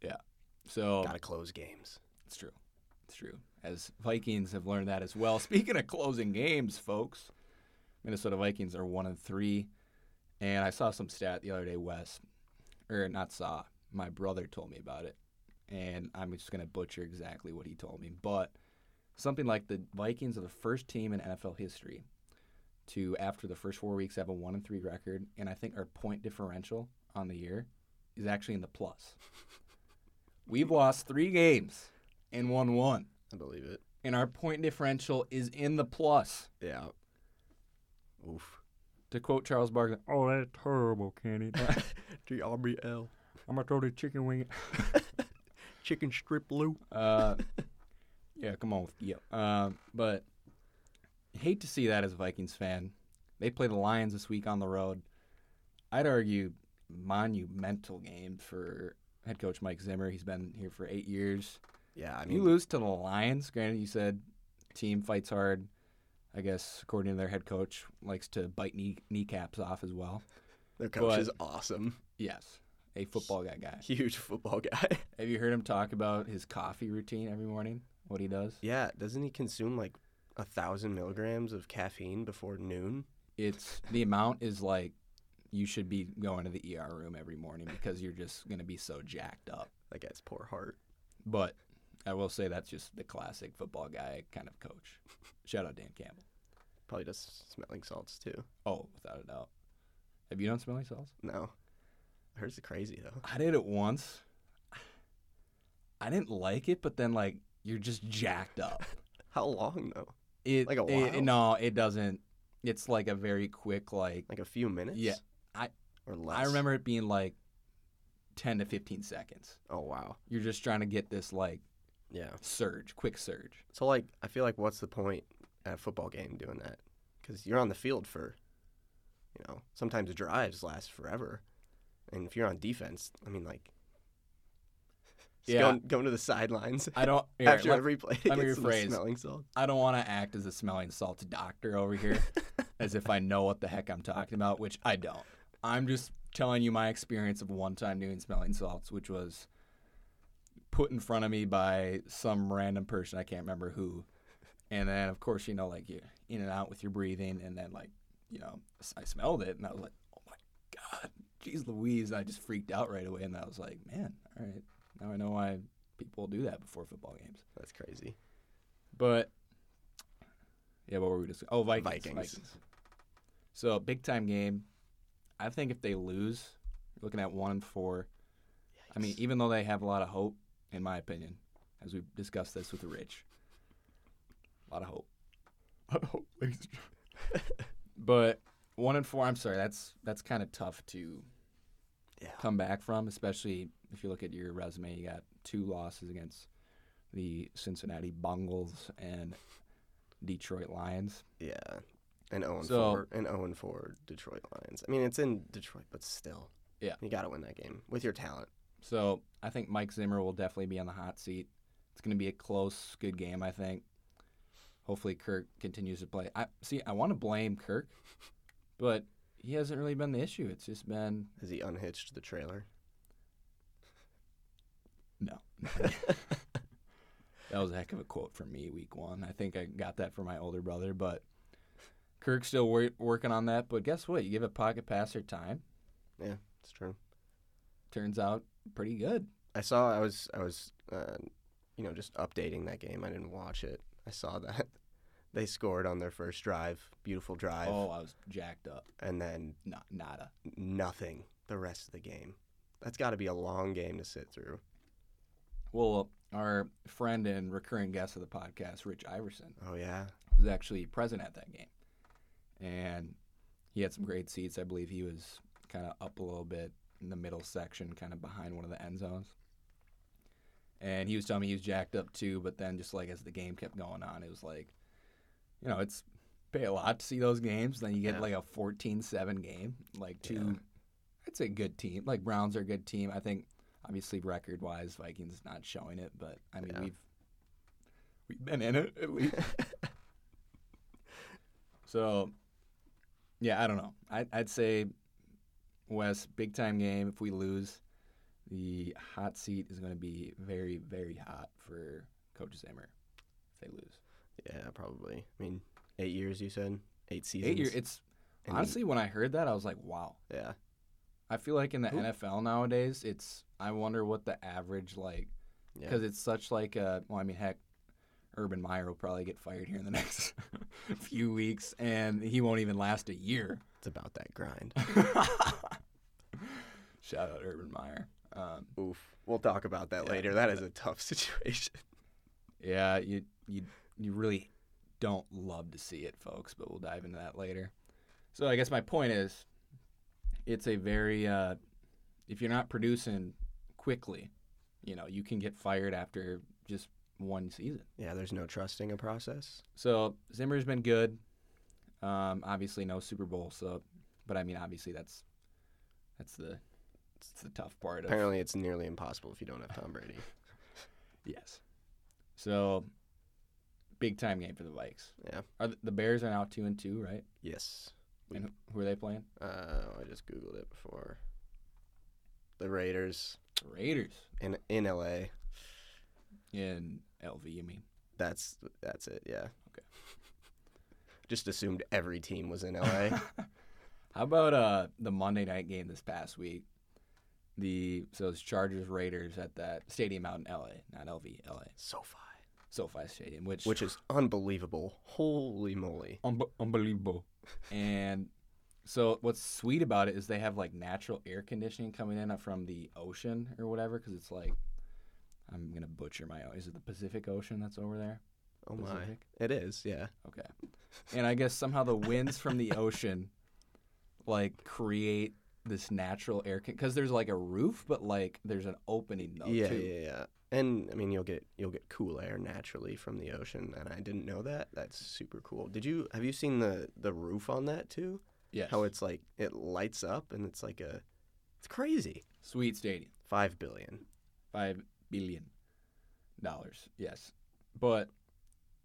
yeah. so gotta close games. it's true, it's true. As Vikings have learned that as well. Speaking of closing games, folks, Minnesota Vikings are one and three, and I saw some stat the other day. Wes, or not saw, my brother told me about it, and I'm just gonna butcher exactly what he told me, but something like the Vikings are the first team in NFL history to, after the first four weeks, have a one and three record, and I think our point differential on the year is actually in the plus. We've lost three games and won one, I believe it. and our point differential is in the plus. Yeah. Oof. To quote Charles Barkley, Oh, that's terrible, Kenny. GRBL. I'm gonna throw the chicken wing. Chicken strip Lou. Uh, yeah, come on. Yeah. Um, but hate to see that as a Vikings fan. They play the Lions this week on the road. I'd argue monumental game for head coach Mike Zimmer. He's been here for eight years. Yeah, I I mean, you lose to the Lions. Granted, you said team fights hard. I guess according to their head coach, likes to bite knee kneecaps off as well. their coach but- is awesome. Yes, a football guy guy. Huge football guy. Have you heard him talk about his coffee routine every morning? What he does? yeah, doesn't he consume like a thousand milligrams of caffeine before noon? It's the amount is like you should be going to the ER room every morning because you're just gonna be so jacked up. That guy's poor heart. But I will say that's just the classic football guy kind of coach. Shout out Dan Campbell. Probably does smelling salts too. Oh, without a doubt. Have you done smelling salts? No. I heard it's crazy though. I did it once. I didn't like it, but then like you're just jacked up. How long though? It Like a it- while? no, it doesn't. It's like a very quick like. Like a few minutes? Yeah, I- or less. I remember it being like ten to fifteen seconds. Oh wow. You're just trying to get this like Yeah. surge, quick surge. So like, I feel like what's the point at a football game doing that? Because you're on the field for, you know, sometimes drives last forever, and if you're on defense, I mean like, Yeah. going, going to the sidelines I don't. here, after let- every play. let me rephrase. Smelling salt. I don't want to act as a smelling salts doctor over here, as if I know what the heck I'm talking about, which I don't. I'm just telling you my experience of one time doing smelling salts, which was put in front of me by some random person I can't remember who, and then of course you know like you in and out with your breathing, and then like you know I smelled it and I was like, oh my god, jeez Louise, I just freaked out right away, and I was like, man, all right, now I know why people do that before football games. That's crazy. But yeah, what were we just? Oh, Vikings. Vikings. So big time game. I think if they lose, you're looking at one and four. I mean, even though they have a lot of hope, in my opinion, as we've discussed this with Rich, a lot of hope. But one and four, I'm sorry, that's that's kind of tough to Yeah. come back from, especially if you look at your resume. You got two losses against the Cincinnati Bungles and Detroit Lions. Yeah. And 0 and So- 4 and 0 and 4 Detroit Lions. I mean, it's in Detroit, but still. Yeah. You got to win that game with your talent. So I think Mike Zimmer will definitely be on the hot seat. It's going to be a close, good game. I think. Hopefully, Kirk continues to play. I see. I want to blame Kirk, but he hasn't really been the issue. It's just been Has he unhitched the trailer? no. that was a heck of a quote from me week one. I think I got that from my older brother, but Kirk's still wor- working on that. But guess what? You give a pocket passer time, Yeah, it's true. turns out pretty good. I saw. I was. I was. Uh, you know, just updating that game. I didn't watch it. I saw that they scored on their first drive. Beautiful drive, Oh, I was jacked up. and then nada. nothing the rest of the game. That's got to be a long game to sit through. Well, uh, our friend and recurring guest of the podcast, Rich Iverson, Oh yeah. was actually present at that game, and he had some great seats. I believe he was kind of up a little bit in the middle section, kind of behind one of the end zones. And he was telling me he was jacked up too, but then just like as the game kept going on, it was like, you know, it's pay a lot to see those games. Then you get Yeah. like a 14-7 game, like two. Yeah. I'd say good team. Like Browns are a good team. I think obviously record wise, Vikings not showing it, but I mean Yeah. we've we've been in it at least. So, yeah, I don't know. I, I'd say Wes, big time game. If we lose, the hot seat is going to be very, very hot for Coach Zimmer if they lose. Yeah, probably. I mean, eight years. You said eight seasons. Eight year. It's And- honestly when I heard that, I was like, wow. Yeah. I feel like in the Who- NFL nowadays, it's. I wonder what the average like Yeah. because it's such like a. Well, I mean, heck, Urban Meyer will probably get fired here in the next few weeks, and he won't even last a year. It's about that grind. Shout out Urban Meyer. Um, Oof. We'll talk about that Yeah. later. That is a tough situation. yeah, you you you really don't love to see it, folks, but we'll dive into that later. So I guess my point is, it's a very uh, if you're not producing quickly, you know, you can get fired after just one season. Yeah, there's no trusting a process. So Zimmer's been good. Um, obviously no Super Bowl, so but I mean obviously that's that's the it's the tough part of Apparently, it's nearly impossible if you don't have Tom Brady. yes. So big time game for the Vikes. Yeah. Are the, the Bears are now two and two, right? Yes. And who, who are they playing? Uh, I just googled it before. The Raiders The Raiders in in LA. in LV. You mean? That's that's it. Yeah. Okay. Just assumed every team was in LA. How about uh the Monday night game this past week? The so it's Chargers Raiders at that stadium out in LA, not LV, LA, SoFi, SoFi Stadium, which which is unbelievable. Holy moly! Unbe- unbelievable. and so what's sweet about it is they have like natural air conditioning coming in from the ocean or whatever because it's like I'm gonna butcher my is it the Pacific Ocean that's over there? Oh my! It is. Yeah. Okay. And I guess somehow the winds from the ocean like create this natural air because there's like a roof but like there's an opening though yeah, too. yeah, yeah. And I mean, you'll get you'll get cool air naturally from the ocean, and I didn't know that. That's super cool. Did you have you seen the the roof on that too? Yeah. How it's like it lights up, and it's like a, it's crazy. Sweet Stadium. Five billion. five billion dollars. Yes, but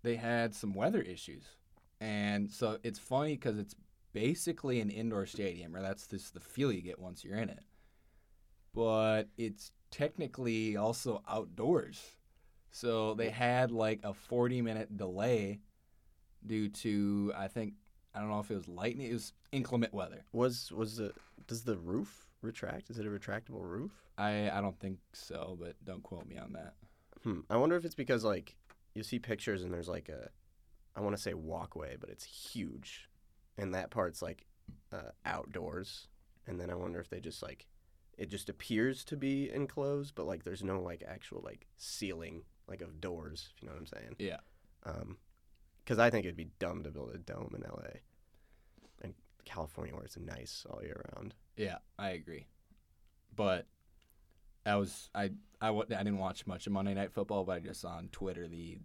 they had some weather issues, and so it's funny because it's basically an indoor stadium, or that's just the feel you get once you're in it. But it's technically also outdoors, so they had like a 40 minute delay due to I think I don't know if it was lightning. It was inclement weather. Was was the does the roof retract? Is it a retractable roof? I I don't think so, but don't quote me on that. Hmm. I wonder if it's because like you see pictures and there's like a, I want to say walkway, but it's huge, and that part's like uh, outdoors. And then I wonder if they just like, it just appears to be enclosed, but like there's no like actual like ceiling like of doors. If you know what I'm saying? Yeah. Um, because I think it'd be dumb to build a dome in LA, and California where it's nice all year round. Yeah, I agree. But I was I I, I didn't watch much of Monday Night Football, but I just saw on Twitter the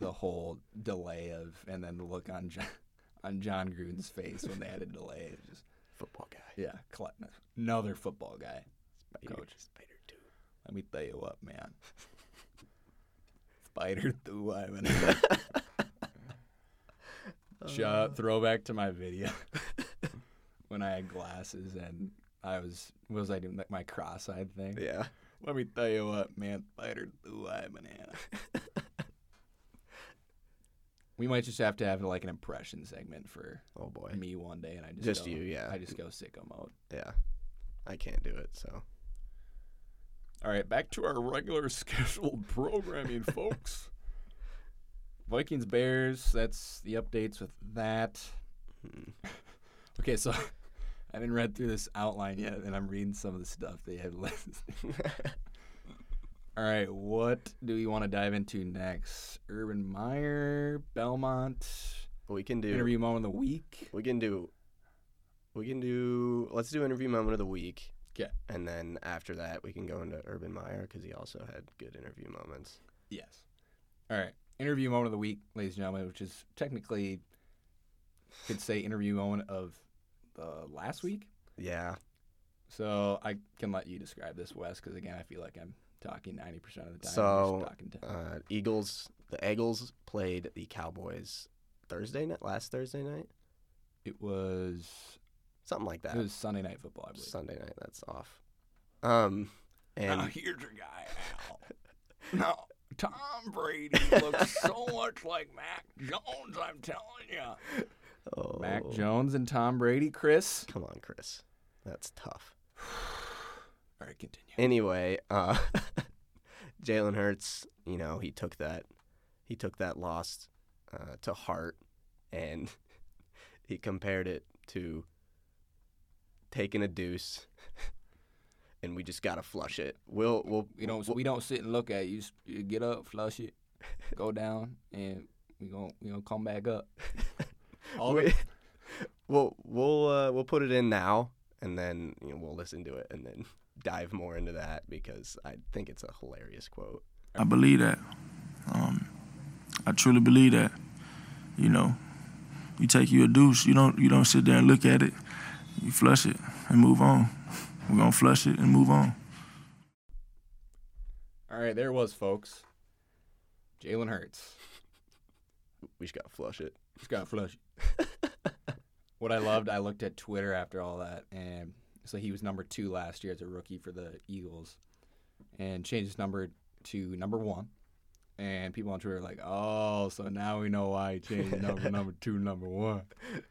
the whole delay of and then the look on John, on Jon Gruden's face when they had a delay. It just Football guy. yeah, another football guy. Spider, Coach. Spider too. Let me tell you what, man. Spider two, I mean, Shut uh. throwback to my video when I had glasses and I was what was I doing like my cross-eyed thing. Yeah. Let me tell you what, man, spider two Y banana. We might just have to have like an impression segment for Oh boy. me one day, and I just Just go- you, yeah. I just go sicko mode. Yeah. I can't do it, so. All right, back to our regular scheduled programming, folks. Vikings Bears. That's the updates with that. Hmm. Okay, so I haven't read through this outline yet, and I'm reading some of the stuff they have listed. All right, what do we want to dive into next? Urban Meyer, Belmont, we can do interview moment of the week. We can do. We can do. Let's do interview moment of the week. Yeah. And then after that, we can go into Urban Meyer because he also had good interview moments. Yes. All right, interview moment of the week, ladies and gentlemen, which is technically could say interview moment of the last week. Yeah. So I can let you describe this, Wes, because again, I feel like I'm talking 90% of the time. So, talking to Uh, Eagles. The Eagles played the Cowboys Thursday night. Last Thursday night, it was something like that. it was Sunday night football, I believe. Sunday night. That's off. Um, and now here's your guy, now Tom Brady looks so much like Mac Jones. I'm telling you, oh, Mac Jones and Tom Brady, Chris. Come on, Chris. That's tough. All right, continue. anyway, uh, Jalen Hurts, you know, he took that he took that loss uh, to heart, and he compared it to taking a deuce, and we just gotta flush it. We'll we'll We don't we'll- we don't sit and look at it. you. You get up, flush it, go down, and we gon' we gonna come back up. All we, we'll we'll uh, we'll put it in now, and then you know we'll listen to it, and then dive more into that because I think it's a hilarious quote. I believe that. Um, I truly believe that. You know, you take you a deuce. You don't. You don't sit there and look at it. You flush it and move on. We're gonna flush it and move on. all right, there it was, folks. Jalen Hurts. We just gotta flush it. Just got to flush. it. what I loved, I looked at Twitter after all that, and so he was number two last year as a rookie for the Eagles, and changed his number to number one. And people on Twitter are like, "Oh, so now we know why he changed number number two, number one."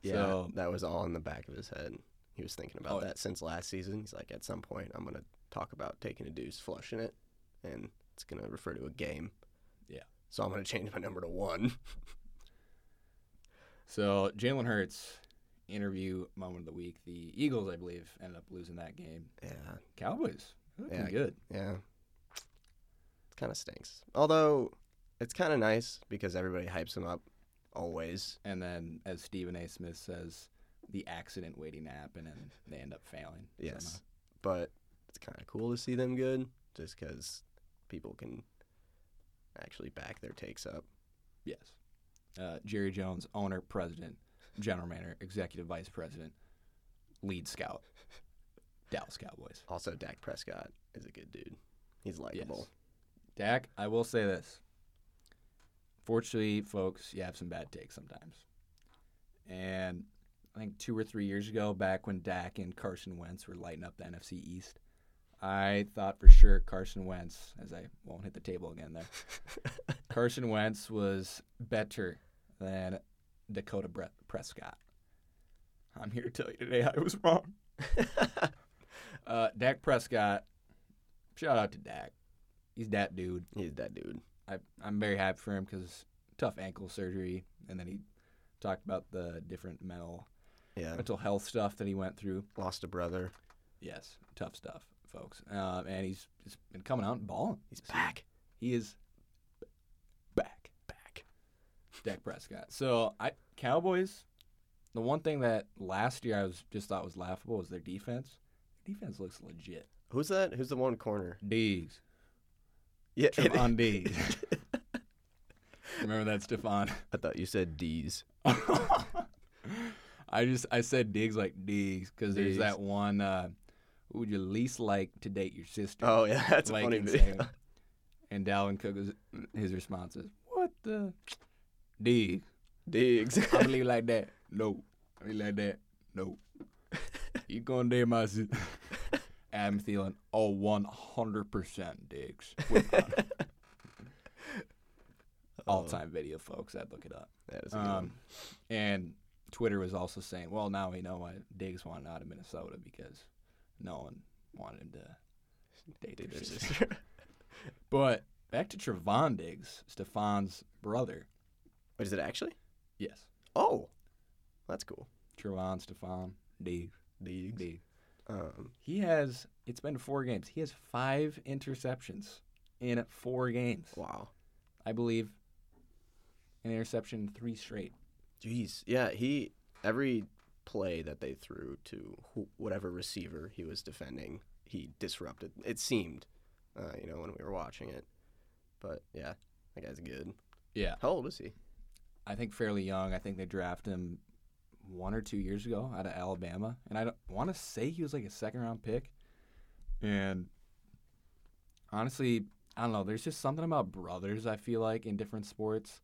Yeah, So- that was all in the back of his head. He was thinking about Oh, that since last season. He's like, at some point, I'm gonna talk about taking a deuce, flushing it, and it's gonna refer to a game. Yeah. So I'm gonna change my number to one. So Jalen Hurts interview moment of the week. The Eagles, I believe, ended up losing that game. yeah, Cowboys looking Yeah. good. yeah. It kind of stinks. Although it's kind of nice because everybody hypes them up always. And then, as Stephen A. Smith says, the accident waiting to happen, and they end up failing. Yes, somehow. but it's kind of cool to see them good, just because people can actually back their takes up. Yes. Uh, Jerry Jones, owner, president, general manager, executive vice president, lead scout, Dallas Cowboys. Also, Dak Prescott is a good dude. He's likable. Yes. Dak, I will say this. Fortunately, folks, you have some bad takes sometimes. And I think two or three years ago, back when Dak and Carson Wentz were lighting up the NFC East, I thought for sure Carson Wentz, as I won't hit the table again there, Carson Wentz was better than Dakota Bre- Prescott. I'm here to tell you today I was wrong. Uh, Dak Prescott, shout out to Dak. He's that dude. He's that dude. I, I'm very happy for him because tough ankle surgery, and then he talked about the different mental Yeah. mental health stuff that he went through. Lost a brother. Yes, tough stuff, folks. Um, and he's just been coming out and balling. He's back. He is back, back. Dak Prescott. So I Cowboys. The one thing that last year I was just thought was laughable was their defense. Defense looks legit. Who's that? Who's the one corner? Diggs, Yeah. Trevon Diggs. Remember that, Stefon? I thought you said D's. I just I said Diggs like Diggs because there's that one. Uh, who would you least like to date your sister? Oh yeah, that's a Like funny video. And Dalvin Cook was his response is, "What the Diggs? Diggs. I believe like that? No, I believe like that? No. You gonna date my sister?" Adam Thielen, oh, 100% Diggs. All time video, folks. I'd look it up. That is a good Um, one. and Twitter was also saying, well, now we know why Diggs wanted out of Minnesota because no one wanted him to date their sister. But back to Trevon Diggs, Stefon's brother. Wait, is it actually? Yes. Oh, that's cool. Trevon, Stefon, Diggs, Diggs. Diggs. Um, He has, it's been four games. He has five interceptions in four games. wow. I believe an interception three straight. Jeez. Yeah, he every play that they threw to who, whatever receiver he was defending, he disrupted. It seemed, uh, you know, when we were watching it. But yeah, that guy's good. Yeah. How old is he? I think fairly young. I think they drafted him one or two years ago out of Alabama, and I don't want to say he was like a second round pick. And honestly, I don't know. There's just something about brothers. I feel like in different sports,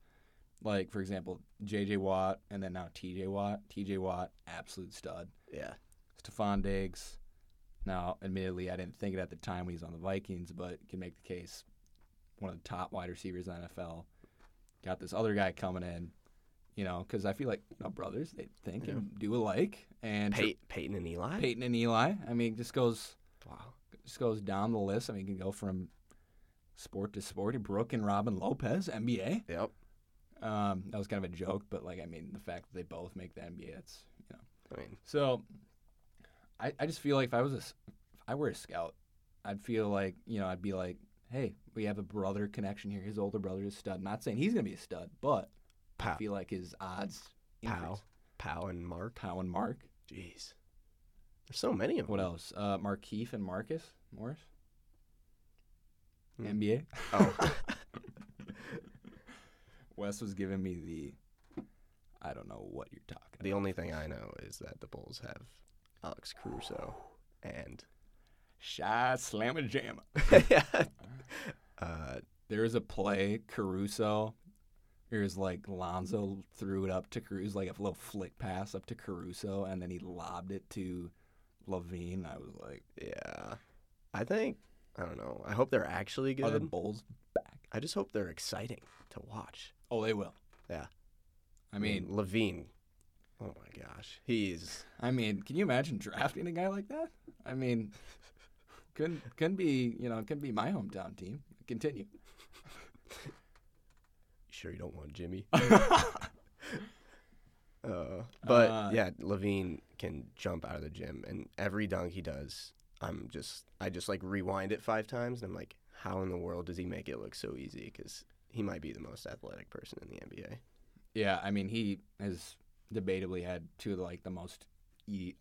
like for example, J.J. Watt, and then now T.J. Watt. T.J. Watt, absolute stud. Yeah. Stefon Diggs. Now, admittedly, I didn't think it at the time when he was on the Vikings, but can make the case one of the top wide receivers in the NFL. Got this other guy coming in, you know, because I feel like you know, brothers they think and do alike, and Pey- Peyton and Eli. Peyton and Eli. I mean, just goes Wow. just goes down the list. I mean, you can go from sport to sport. Brook and Robin Lopez, NBA. Yep. Um, that was kind of a joke, but like, I mean, the fact that they both make the NBA, that's you know. I mean, So, I, I just feel like if I was a, if I were a scout, I'd feel like you know I'd be like, hey, we have a brother connection here. His older brother is a stud. Not saying he's gonna be a stud, but I Pow, feel like his odds. Pow, increase. Pau, and Marc. Pau and Marc. Jeez. There's so many of them. What else? Uh, Markieff and Marcus Morris. Hmm. NBA. Oh. Wes was giving me the. I don't know what you're talking the only thing I know is that the Bulls have Alex Caruso and Shy Slamma Jamma. uh, There was a play, Caruso. Was like Lonzo threw it up to Caruso, like a little flick pass up to Caruso, and then he lobbed it to LaVine. I was like, yeah. I think I don't know. I hope they're actually good. are the. Bulls back? I just hope they're exciting to watch. Oh, they will. Yeah. I mean, LaVine. Oh my gosh, he's I mean, can you imagine drafting a guy like that? I mean, couldn't couldn't be you know couldn't be my hometown team. Continue. sure you don't want Jimmy. Uh, but Uh, yeah, LaVine can jump out of the gym, and every dunk he does, I'm just, I just like rewind it five times, and I'm like, how in the world does he make it look so easy? Because he might be the most athletic person in the NBA. Yeah, I mean, he has debatably had two of the, like the most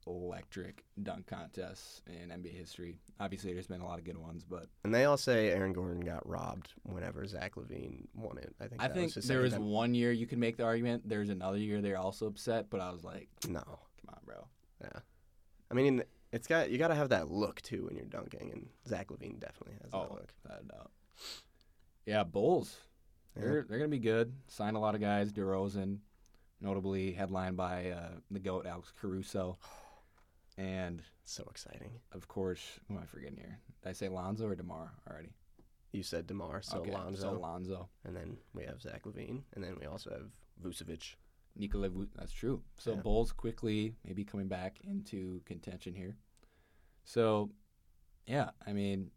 electric dunk contests in NBA history. Obviously, there's been a lot of good ones, but And they all say Aaron Gordon got robbed whenever Zach LaVine won it. I think. I think was there was one year you could make the argument. There's another year they're also upset, but I was like, No, come on, bro. yeah. I mean, it's got you got to have that look too when you're dunking, and Zach LaVine definitely has that Oh, look. without doubt. Yeah, Bulls. Yeah. They're they're gonna be good. Sign a lot of guys. DeRozan, notably headlined by uh, the goat Alex Caruso, and So exciting. of course, who am I forgetting here? Did I say Lonzo or DeMar already? You said DeMar, so okay, Lonzo, so Lonzo, and then we have Zach LaVine, and then we also have Vucevic. Nikola. Vu- That's true. So Yeah. Bulls quickly maybe coming back into contention here. So, yeah, I mean,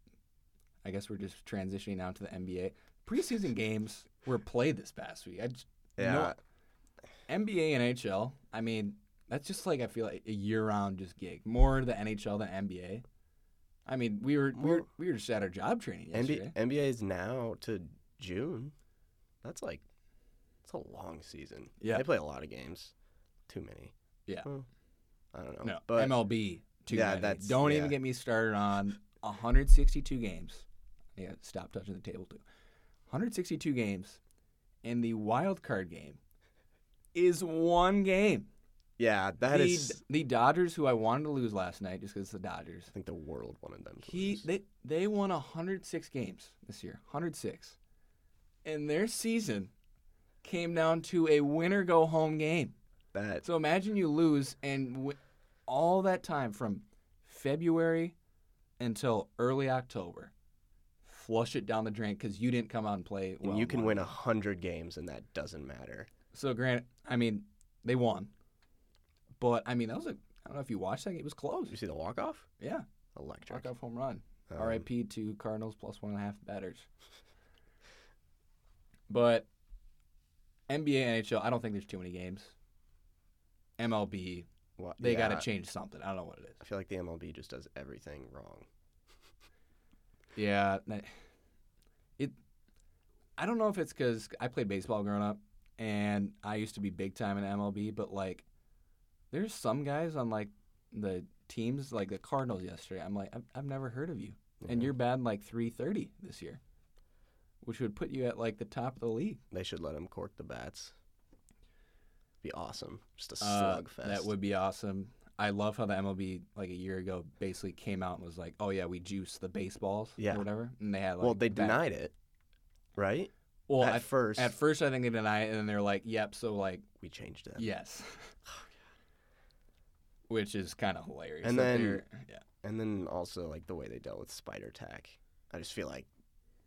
I guess we're just transitioning now to the NBA. Preseason games were played this past week. I just, Yeah. NBA and NHL. I mean, that's just like I feel like a year-round just gig. More the NHL than NBA. I mean, we were we were, we were just at our job training yesterday. NBA, NBA is now to June. That's like, it's a long season. Yeah. they play a lot of games. Too many. Yeah. Well, I don't know. No, but MLB. Too Yeah, many. that's- Don't yeah. even get me started on 162 games. Yeah, stop touching the table too. 162 games, and the wild card game is one game. yeah, that the, is. the Dodgers, who I wanted to lose last night, just because it's the Dodgers. I think the world wanted them to He lose. they they won 106 games this year, 106, and their season came down to a winner go home game. that So imagine you lose, and w- all that time from February until early October, flush it down the drain because you didn't come out and play. And you can win hundred games, and that doesn't matter. So Grant, I mean, they won, but I mean that was a. I don't know if you watched that. game. It was close. You see the walk off? Yeah, Electric. walk off home run. Um, R.I.P. to Cardinals plus one and a half batters. But NBA, NHL, I don't think there's too many games. MLB, Wha- they got to change something. I don't know what it is. I feel like the MLB just does everything wrong. Yeah, it. I don't know if it's because I played baseball growing up, and I used to be big time in MLB. But like, there's some guys on like the teams, like the Cardinals yesterday. I'm like, I've, I've never heard of you, and you're batting like 330 this year, which would put you at like the top of the league. They should let him cork the bats. Be awesome. Just a Uh, slugfest. that would be awesome. I love how the MLB like a year ago basically came out and was like, "Oh yeah, we juice the baseballs Yeah. or whatever," and they had like well, they that- denied it, right? Well, at, at, first, at first I think they deny it, and then they're like, "Yep." So like, we changed it. yes, oh, which is kind of hilarious. And then- yeah, And then also like the way they dealt with spider tack. I just feel like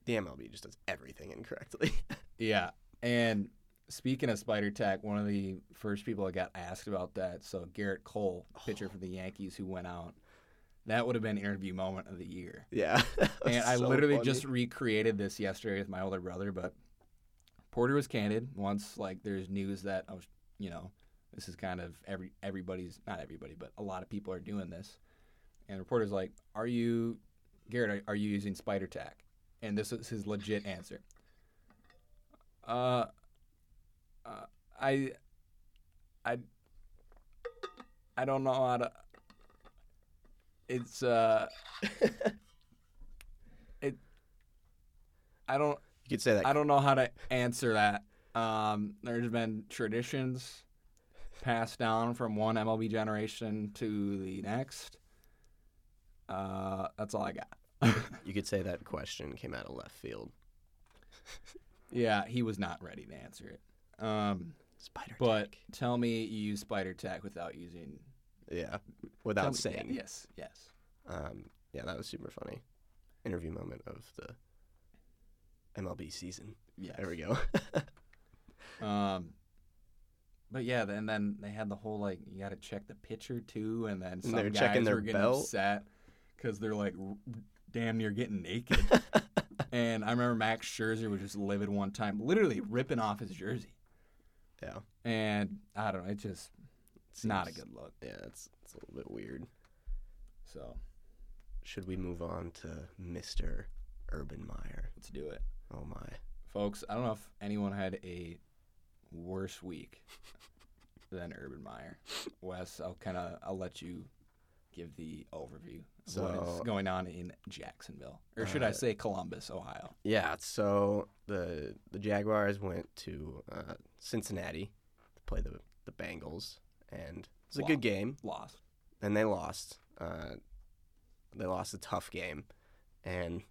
the MLB just does everything incorrectly. yeah. And speaking of spider tack, one of the first people that got asked about that, so Gerrit Cole, oh. pitcher for the Yankees, who went out. That would have been interview moment of the year. yeah. and I so literally funny. just recreated this yesterday with my older brother. But Porter was candid once, like there's news that I was, you know, this is kind of every everybody's not everybody, but a lot of people are doing this. And the reporter's like, "Are you, Gerrit? Are, are you using spider tack?" And this is his legit answer. Uh, uh, I, I, I don't know how to. It's uh. It. I don't you could say that. I don't know how to answer that. Um, there's been traditions passed down from one MLB generation to the next. Uh, that's all I got. You could say that question came out of left field. yeah, he was not ready to answer it. Um, Spider but tell me you use spider tack without using. Yeah. tell Without me- saying. yeah, yes, yes. Um, yeah, that was super funny. Interview moment of the MLB season. Yeah. There we go. Um, but yeah, then then they had the whole like you got to check the pitcher too, and then some they're guys checking their were getting belt. upset because they're like r- damn near getting naked. and I remember Max Scherzer was just livid one time, literally ripping off his jersey, yeah. and I don't know, it's just it's not a good look. Yeah, it's it's a little bit weird. So Should we move on to Mr. Urban Meyer? let's do it, Oh my. folks. I don't know if anyone had a worse week than Urban Meyer. Wes, I'll kind of I'll let you give the overview of what is going on in Jacksonville, or should I Uh, say Columbus, Ohio? Yeah, so the the Jaguars went to uh, Cincinnati to play the the Bengals, and it was a Wow. good game. Lost. and they lost. Uh, they lost a tough game, and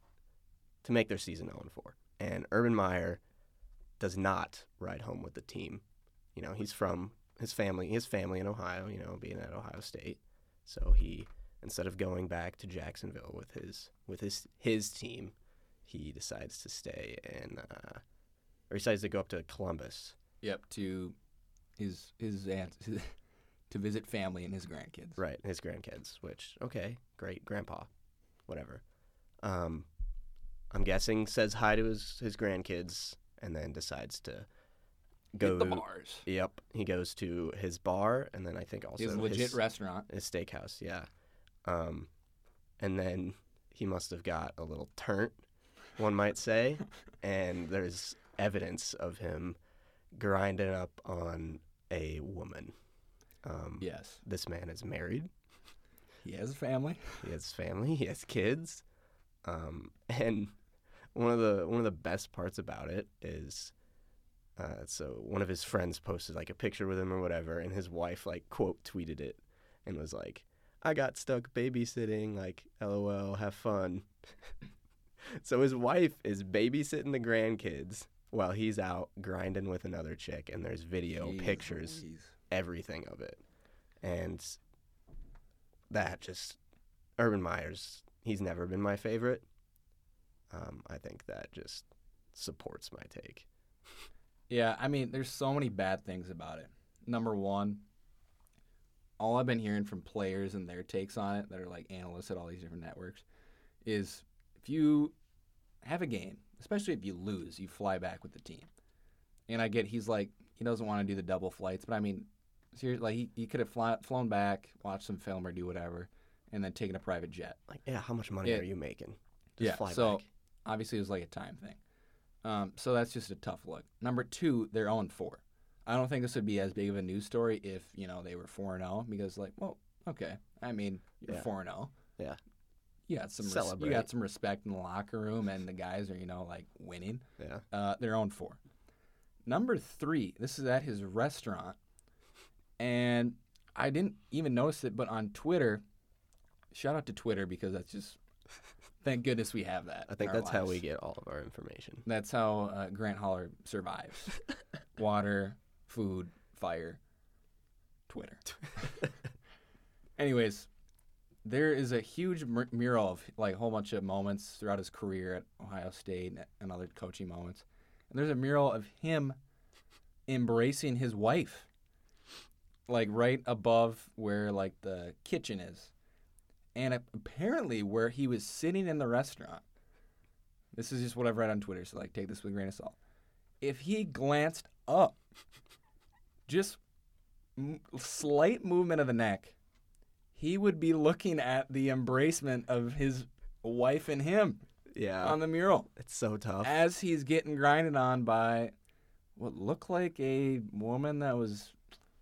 to make their season 0 4. And Urban Meyer does not ride home with the team. You know, he's from his family, his family in Ohio. You know, being at Ohio State, so he instead of going back to Jacksonville with his with his his team, he decides to stay in, uh, or he decides to go up to Columbus. Yep. To his his aunt to visit family and his grandkids. Right, his grandkids, which okay, great, grandpa, whatever. Um, I'm guessing says hi to his his grandkids and then decides to go. Hit the bars. Yep, he goes to his bar and then I think also His legit restaurant. his steakhouse. Yeah, um, and then he must have got a little turnt, one might say, and there's evidence of him grinding up on a woman. Um, Yes. This man is married. He has a family. He has family. He has kids. Um, and one of the one of the best parts about it is, uh, so one of his friends posted like a picture with him or whatever, and his wife like quote tweeted it, and was like, "I got stuck babysitting. Like, lol, have fun." so his wife is babysitting the grandkids while he's out grinding with another chick, and there's video, Jeez pictures, Louise. everything of it. And that just Urban Meyers, he's never been my favorite. Um, I think that just supports my take. Yeah, I mean, there's so many bad things about it. Number one, all I've been hearing from players and their takes on it that are like analysts at all these different networks is if you have a game, especially if you lose, you fly back with the team. And I get he's like he doesn't want to do the double flights, but I mean, seriously, like he, he could have fly, flown back, watched some film or do whatever, and then taken a private jet. Like, yeah, how much money Yeah. are you making? Just Yeah, fly so- back. Obviously, it was like a time thing. Um, so that's just a tough look. Number two, they're 0 4. I don't think this would be as big of a news story if you know they were 4 0 because like, well, okay. I mean, you're Yeah. 4 0. Yeah. You got some res- you got some respect in the locker room, and the guys are you know like winning. Yeah. Uh, they're on four. Number three, this is at his restaurant, and I didn't even notice it, but on Twitter, shout out to Twitter because that's just thank goodness we have that. I think that's how we get all of our information. That's how uh, Grant Holler survives: water, food, fire, Twitter. Anyways, there is a huge mur- mural of like a whole bunch of moments throughout his career at Ohio State and- and other coaching moments. And there's a mural of him embracing his wife, like right above where like the kitchen is, and apparently where he was sitting in the restaurant. This is just what I've read on Twitter, so like take this with a grain of salt. If he glanced up, just m- slight movement of the neck, he would be looking at the embracement of his wife and him Yeah. on the mural it's so tough. as he's getting grinded on by what looked like a woman that was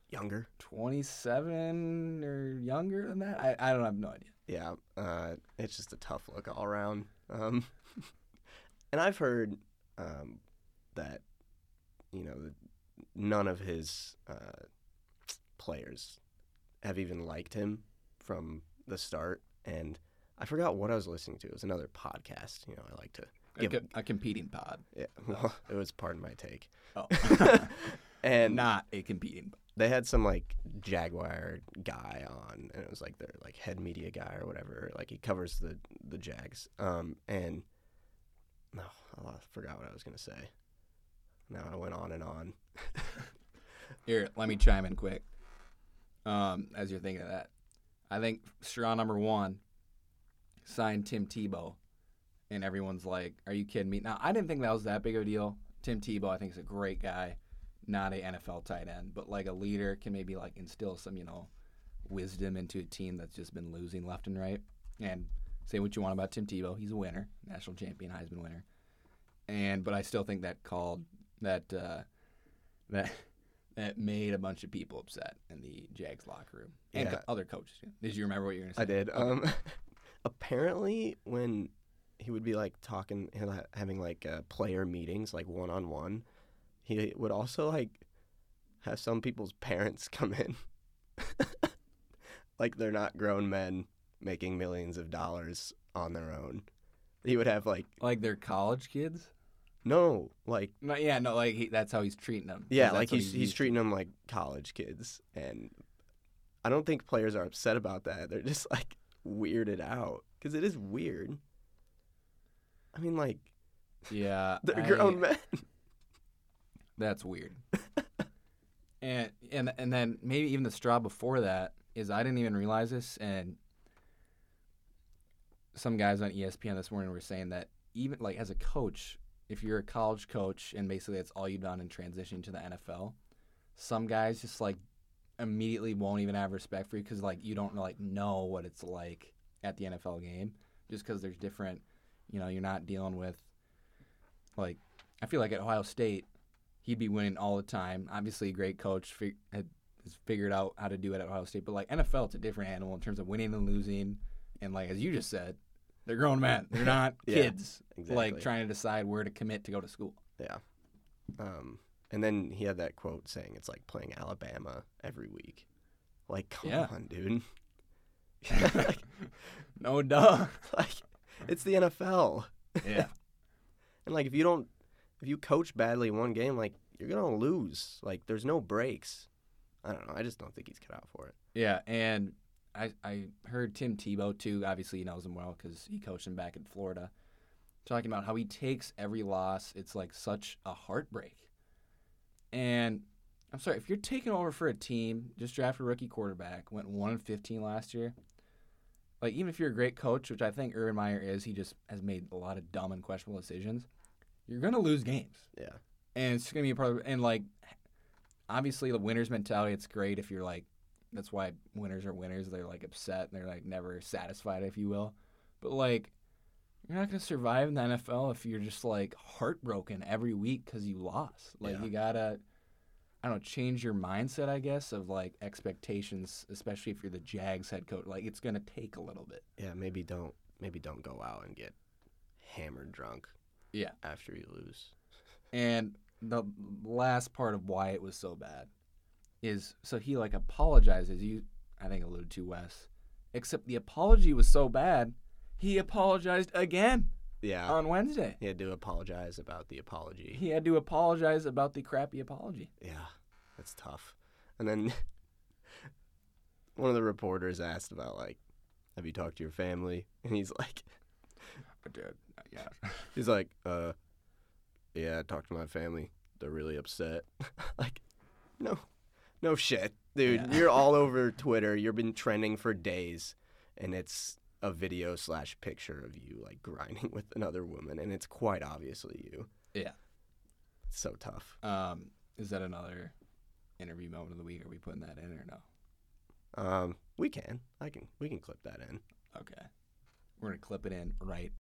Younger. 27 or younger than that. I, I don't have no idea. Yeah, uh, it's just a tough look all around. Um, and I've heard um, that you know none of his uh, players have even liked him from the start. And I forgot what I was listening to. It was another podcast. You know, I like to A, give. co- a competing pod. Yeah, well, it was part of my take. Oh, And not a competing. they had some like Jaguar guy on, and it was like their like head media guy or whatever. Like he covers the the Jags. Um, and no, I forgot what I was gonna say. Now I went on and on. Here, let me chime in quick. Um, as you're thinking of that, I think straw number one signed Tim Tebow, and everyone's like, "Are you kidding me?" Now, I didn't think that was that big of a deal. Tim Tebow, I think, is a great guy, not a NFL tight end, but like a leader can maybe like instill some, you know, wisdom into a team that's just been losing left and right. And say what you want about Tim Tebow, he's a winner, national champion, Heisman winner. And but I still think that called that uh, that that made a bunch of people upset in the Jags locker room and co- other coaches. Did you remember what you were going to say? I did. Okay. Um, apparently, when he would be like talking, having like uh, player meetings, like one on one, he would also like have some people's parents come in, like they're not grown men making millions of dollars on their own. He would have like like they're college kids. no, like No, yeah, no, like he, that's how he's treating them. yeah, like what he's he's treating them like college kids, and I don't think players are upset about that. They're just like weirded out because it is weird. I mean, like Yeah, they're I- grown men. That's weird. and and and then maybe even the straw before that is I didn't even realize this, and some guys on ESPN this morning were saying that even like as a coach, if you're a college coach and basically that's all you've done in transition to the NFL, some guys just like immediately won't even have respect for you because like you don't like know what it's like at the NFL game just because there's different, you know, you're not dealing with like I feel like at Ohio State he'd be winning all the time. Obviously, a great coach fig- had, has figured out how to do it at Ohio State. But like NFL, it's a different animal in terms of winning and losing. And like as you just said, they're grown men. They're not Yeah, kids like trying to decide where to commit to go to school. Yeah. Um, and then he had that quote saying it's like playing Alabama every week. Like, come Yeah. on, dude. like, No duh. like, it's the NFL. yeah. And like, if you don't, if you coach badly one game, like you're gonna lose. Like, there's no breaks. I don't know. I just don't think he's cut out for it. Yeah, and I I heard Tim Tebow too. Obviously, he knows him well because he coached him back in Florida. talking about how he takes every loss. It's like such a heartbreak. And I'm sorry, if you're taking over for a team, just drafted a rookie quarterback, went 1 and 15 last year, like even if you're a great coach, which I think Urban Meyer is, he just has made a lot of dumb and questionable decisions. You're gonna lose games, Yeah. and it's gonna be a part of. And like, obviously, the winners mentality. It's great if you're like, that's why winners are winners. They're like upset and they're like never satisfied, if you will. But like, you're not gonna survive in the NFL if you're just like heartbroken every week because you lost. Like Yeah. you gotta. I don't know, change your mindset, I guess, of like expectations, especially if you're the Jags head coach. Like it's gonna take a little bit. Yeah, maybe don't maybe don't go out and get hammered drunk. Yeah. After you lose. And the last part of why it was so bad is so he like apologizes. You, I think, alluded to Wes. Except the apology was so bad, he apologized again Yeah. on Wednesday. he had to apologize about the apology. He had to apologize about the crappy apology. Yeah, that's tough. And then one of the reporters asked about like, have you talked to your family? And he's like, I did. Yeah. he's like, uh, yeah, I talked to my family. They're really upset. like, no, no shit, dude. Yeah. You're all over Twitter. You've been trending for days, and it's a video slash picture of you like grinding with another woman, and it's quite obviously you. Yeah. It's so tough. Um, is that another interview moment of the week? Are we putting that in or no? Um, we can. I can. We can clip that in. Okay. We're gonna clip it in right.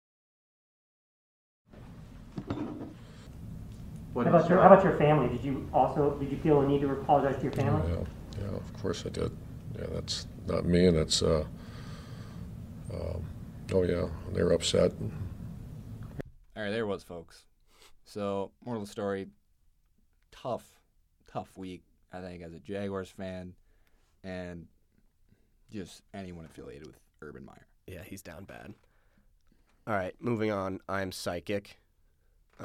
How about your How about your family? Did you also did you feel a need to apologize to your family? Yeah, yeah, of course I did. Yeah, that's not me, and that's, uh, um, oh yeah, they were upset. All right, there it was, folks. So, moral of the story: tough, tough week. I think as a Jaguars fan, and just anyone affiliated with Urban Meyer. Yeah, he's down bad. All right, moving on. I'm psychic.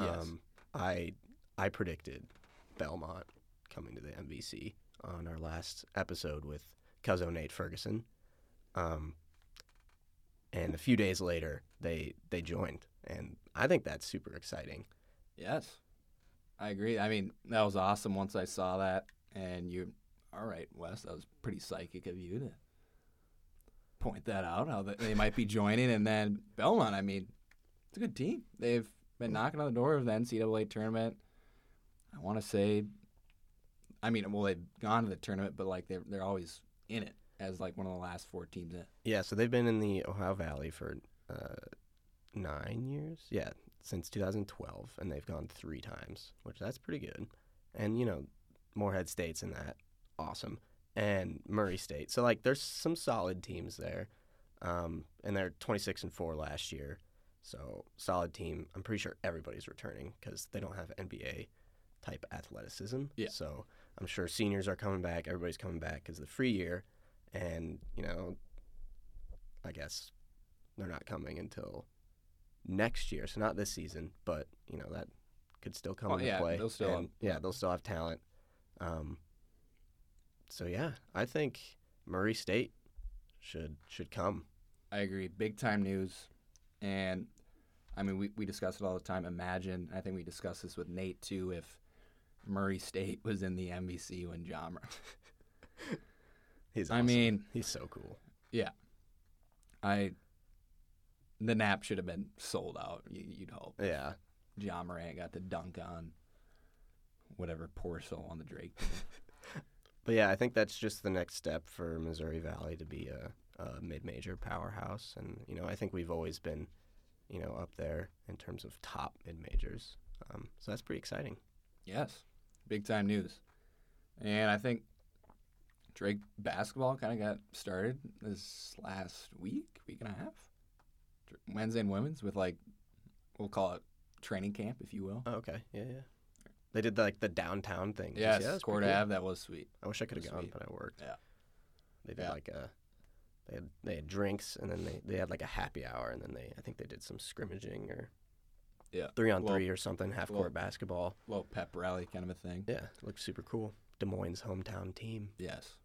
Yes. Um, I I predicted Belmont coming to the MVC on our last episode with Cuzzo Nate Ferguson. Um, and a few days later, they they joined, and I think that's super exciting. Yes, I agree. I mean, that was awesome. Once I saw that, and you, all right, Wes, that was pretty psychic of you to point that out. How they might be joining, and then Belmont. I mean, it's a good team. They've been knocking on the door of the NCAA tournament. I want to say, I mean, well, they've gone to the tournament, but like they're they're always in it as like one of the last four teams in. Yeah, so they've been in the Ohio Valley for uh, nine years. Yeah, since 2012, and they've gone three times, which that's pretty good. And you know, Morehead State's in that, awesome, and Murray State. So like, there's some solid teams there, um, and they're 26 and four last year. So solid team. I'm pretty sure everybody's returning because they don't have NBA type athleticism. Yeah. So I'm sure seniors are coming back. Everybody's coming back because the free year, and you know, I guess they're not coming until next year. So not this season, but you know that could still come Well, into yeah, play. they'll still And, yeah, they'll still have talent. Um, so yeah, I think Murray State should should come. I agree. Big time news. And I mean, we, we discuss it all the time. Imagine, I think we discussed this with Nate too, if Murray State was in the MVC when Ja. He's. I mean, he's so cool. yeah. I. The Knapp should have been sold out, you, you'd hope. Yeah, Ja Morant got to dunk on whatever poor soul on the Drake. but yeah, I think that's just the next step for Missouri Valley to be a, a mid-major powerhouse, and you know I think we've always been, you know, up there in terms of top mid-majors. Um, so that's pretty exciting. yes. Big time news. And I think Drake basketball kind of got started this last week, week and a half. Wednesday and women's with like, we'll call it training camp, if you will. Oh, okay, yeah, yeah. They did like the downtown thing. Did you Yes, see that? That's Court pretty cool. Ave, that was sweet. I wish I could have gone, sweet. but I worked. Yeah. They did Yeah. like a they had they had drinks and then they, they had like a happy hour and then they I think they did some scrimmaging or Yeah. three on Well- three or something, half court basketball. Little pep rally kind of a thing. Yeah, it looked super cool. Des Moines hometown team. Yes.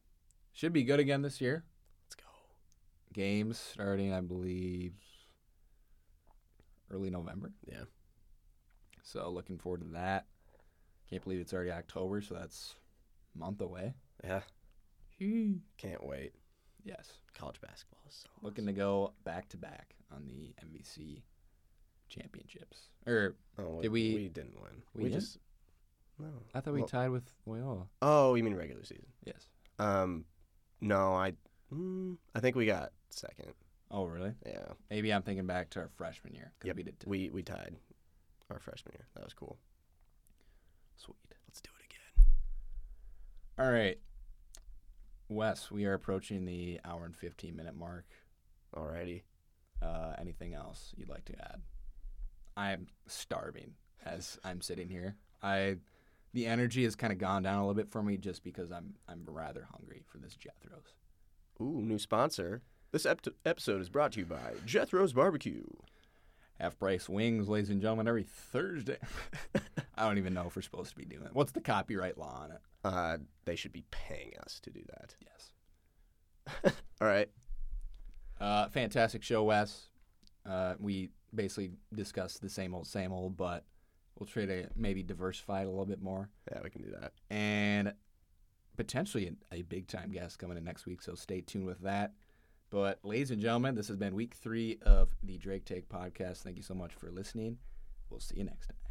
Should be good again this year. Let's go. Games starting, I believe, early November. Yeah. So looking forward to that. Can't believe it's already October, so that's a month away. Yeah. Can't wait. Yes. College basketball is so Looking to go back to back on the MVC championships. Or Oh, Did we- We didn't win. we We, didn't? just. No. I thought we Well- tied with Loyola. Oh, you mean regular season? Yes. Um, no, I. Mm, I think we got second. Oh, really? Yeah. Maybe I'm thinking back to our freshman year. 'cause Yep. we did. T- We we tied our freshman year. That was cool. Sweet. Let's do it again. All right. Wes, we are approaching the hour and 15 minute mark. Alrighty. Uh, anything else you'd like to add? I'm starving as I'm sitting here. I the energy has kind of gone down a little bit for me just because I'm I'm rather hungry for this Jethro's. Ooh, new sponsor. This ep- episode is brought to you by Jethro's Barbecue. Half price wings, ladies and gentlemen, every Thursday. I don't even know if we're supposed to be doing it. What's the copyright law on it? Uh, they should be paying us to do that. Yes. All right. Uh, fantastic show, Wes. Uh, we basically discussed the same old, same old, but we'll try to maybe diversify it a little bit more. Yeah, we can do that. and potentially a, a big time guest coming in next week. So stay tuned with that. But, ladies and gentlemen, this has been week three of the Drake Take podcast. Thank you so much for listening. We'll see you next time.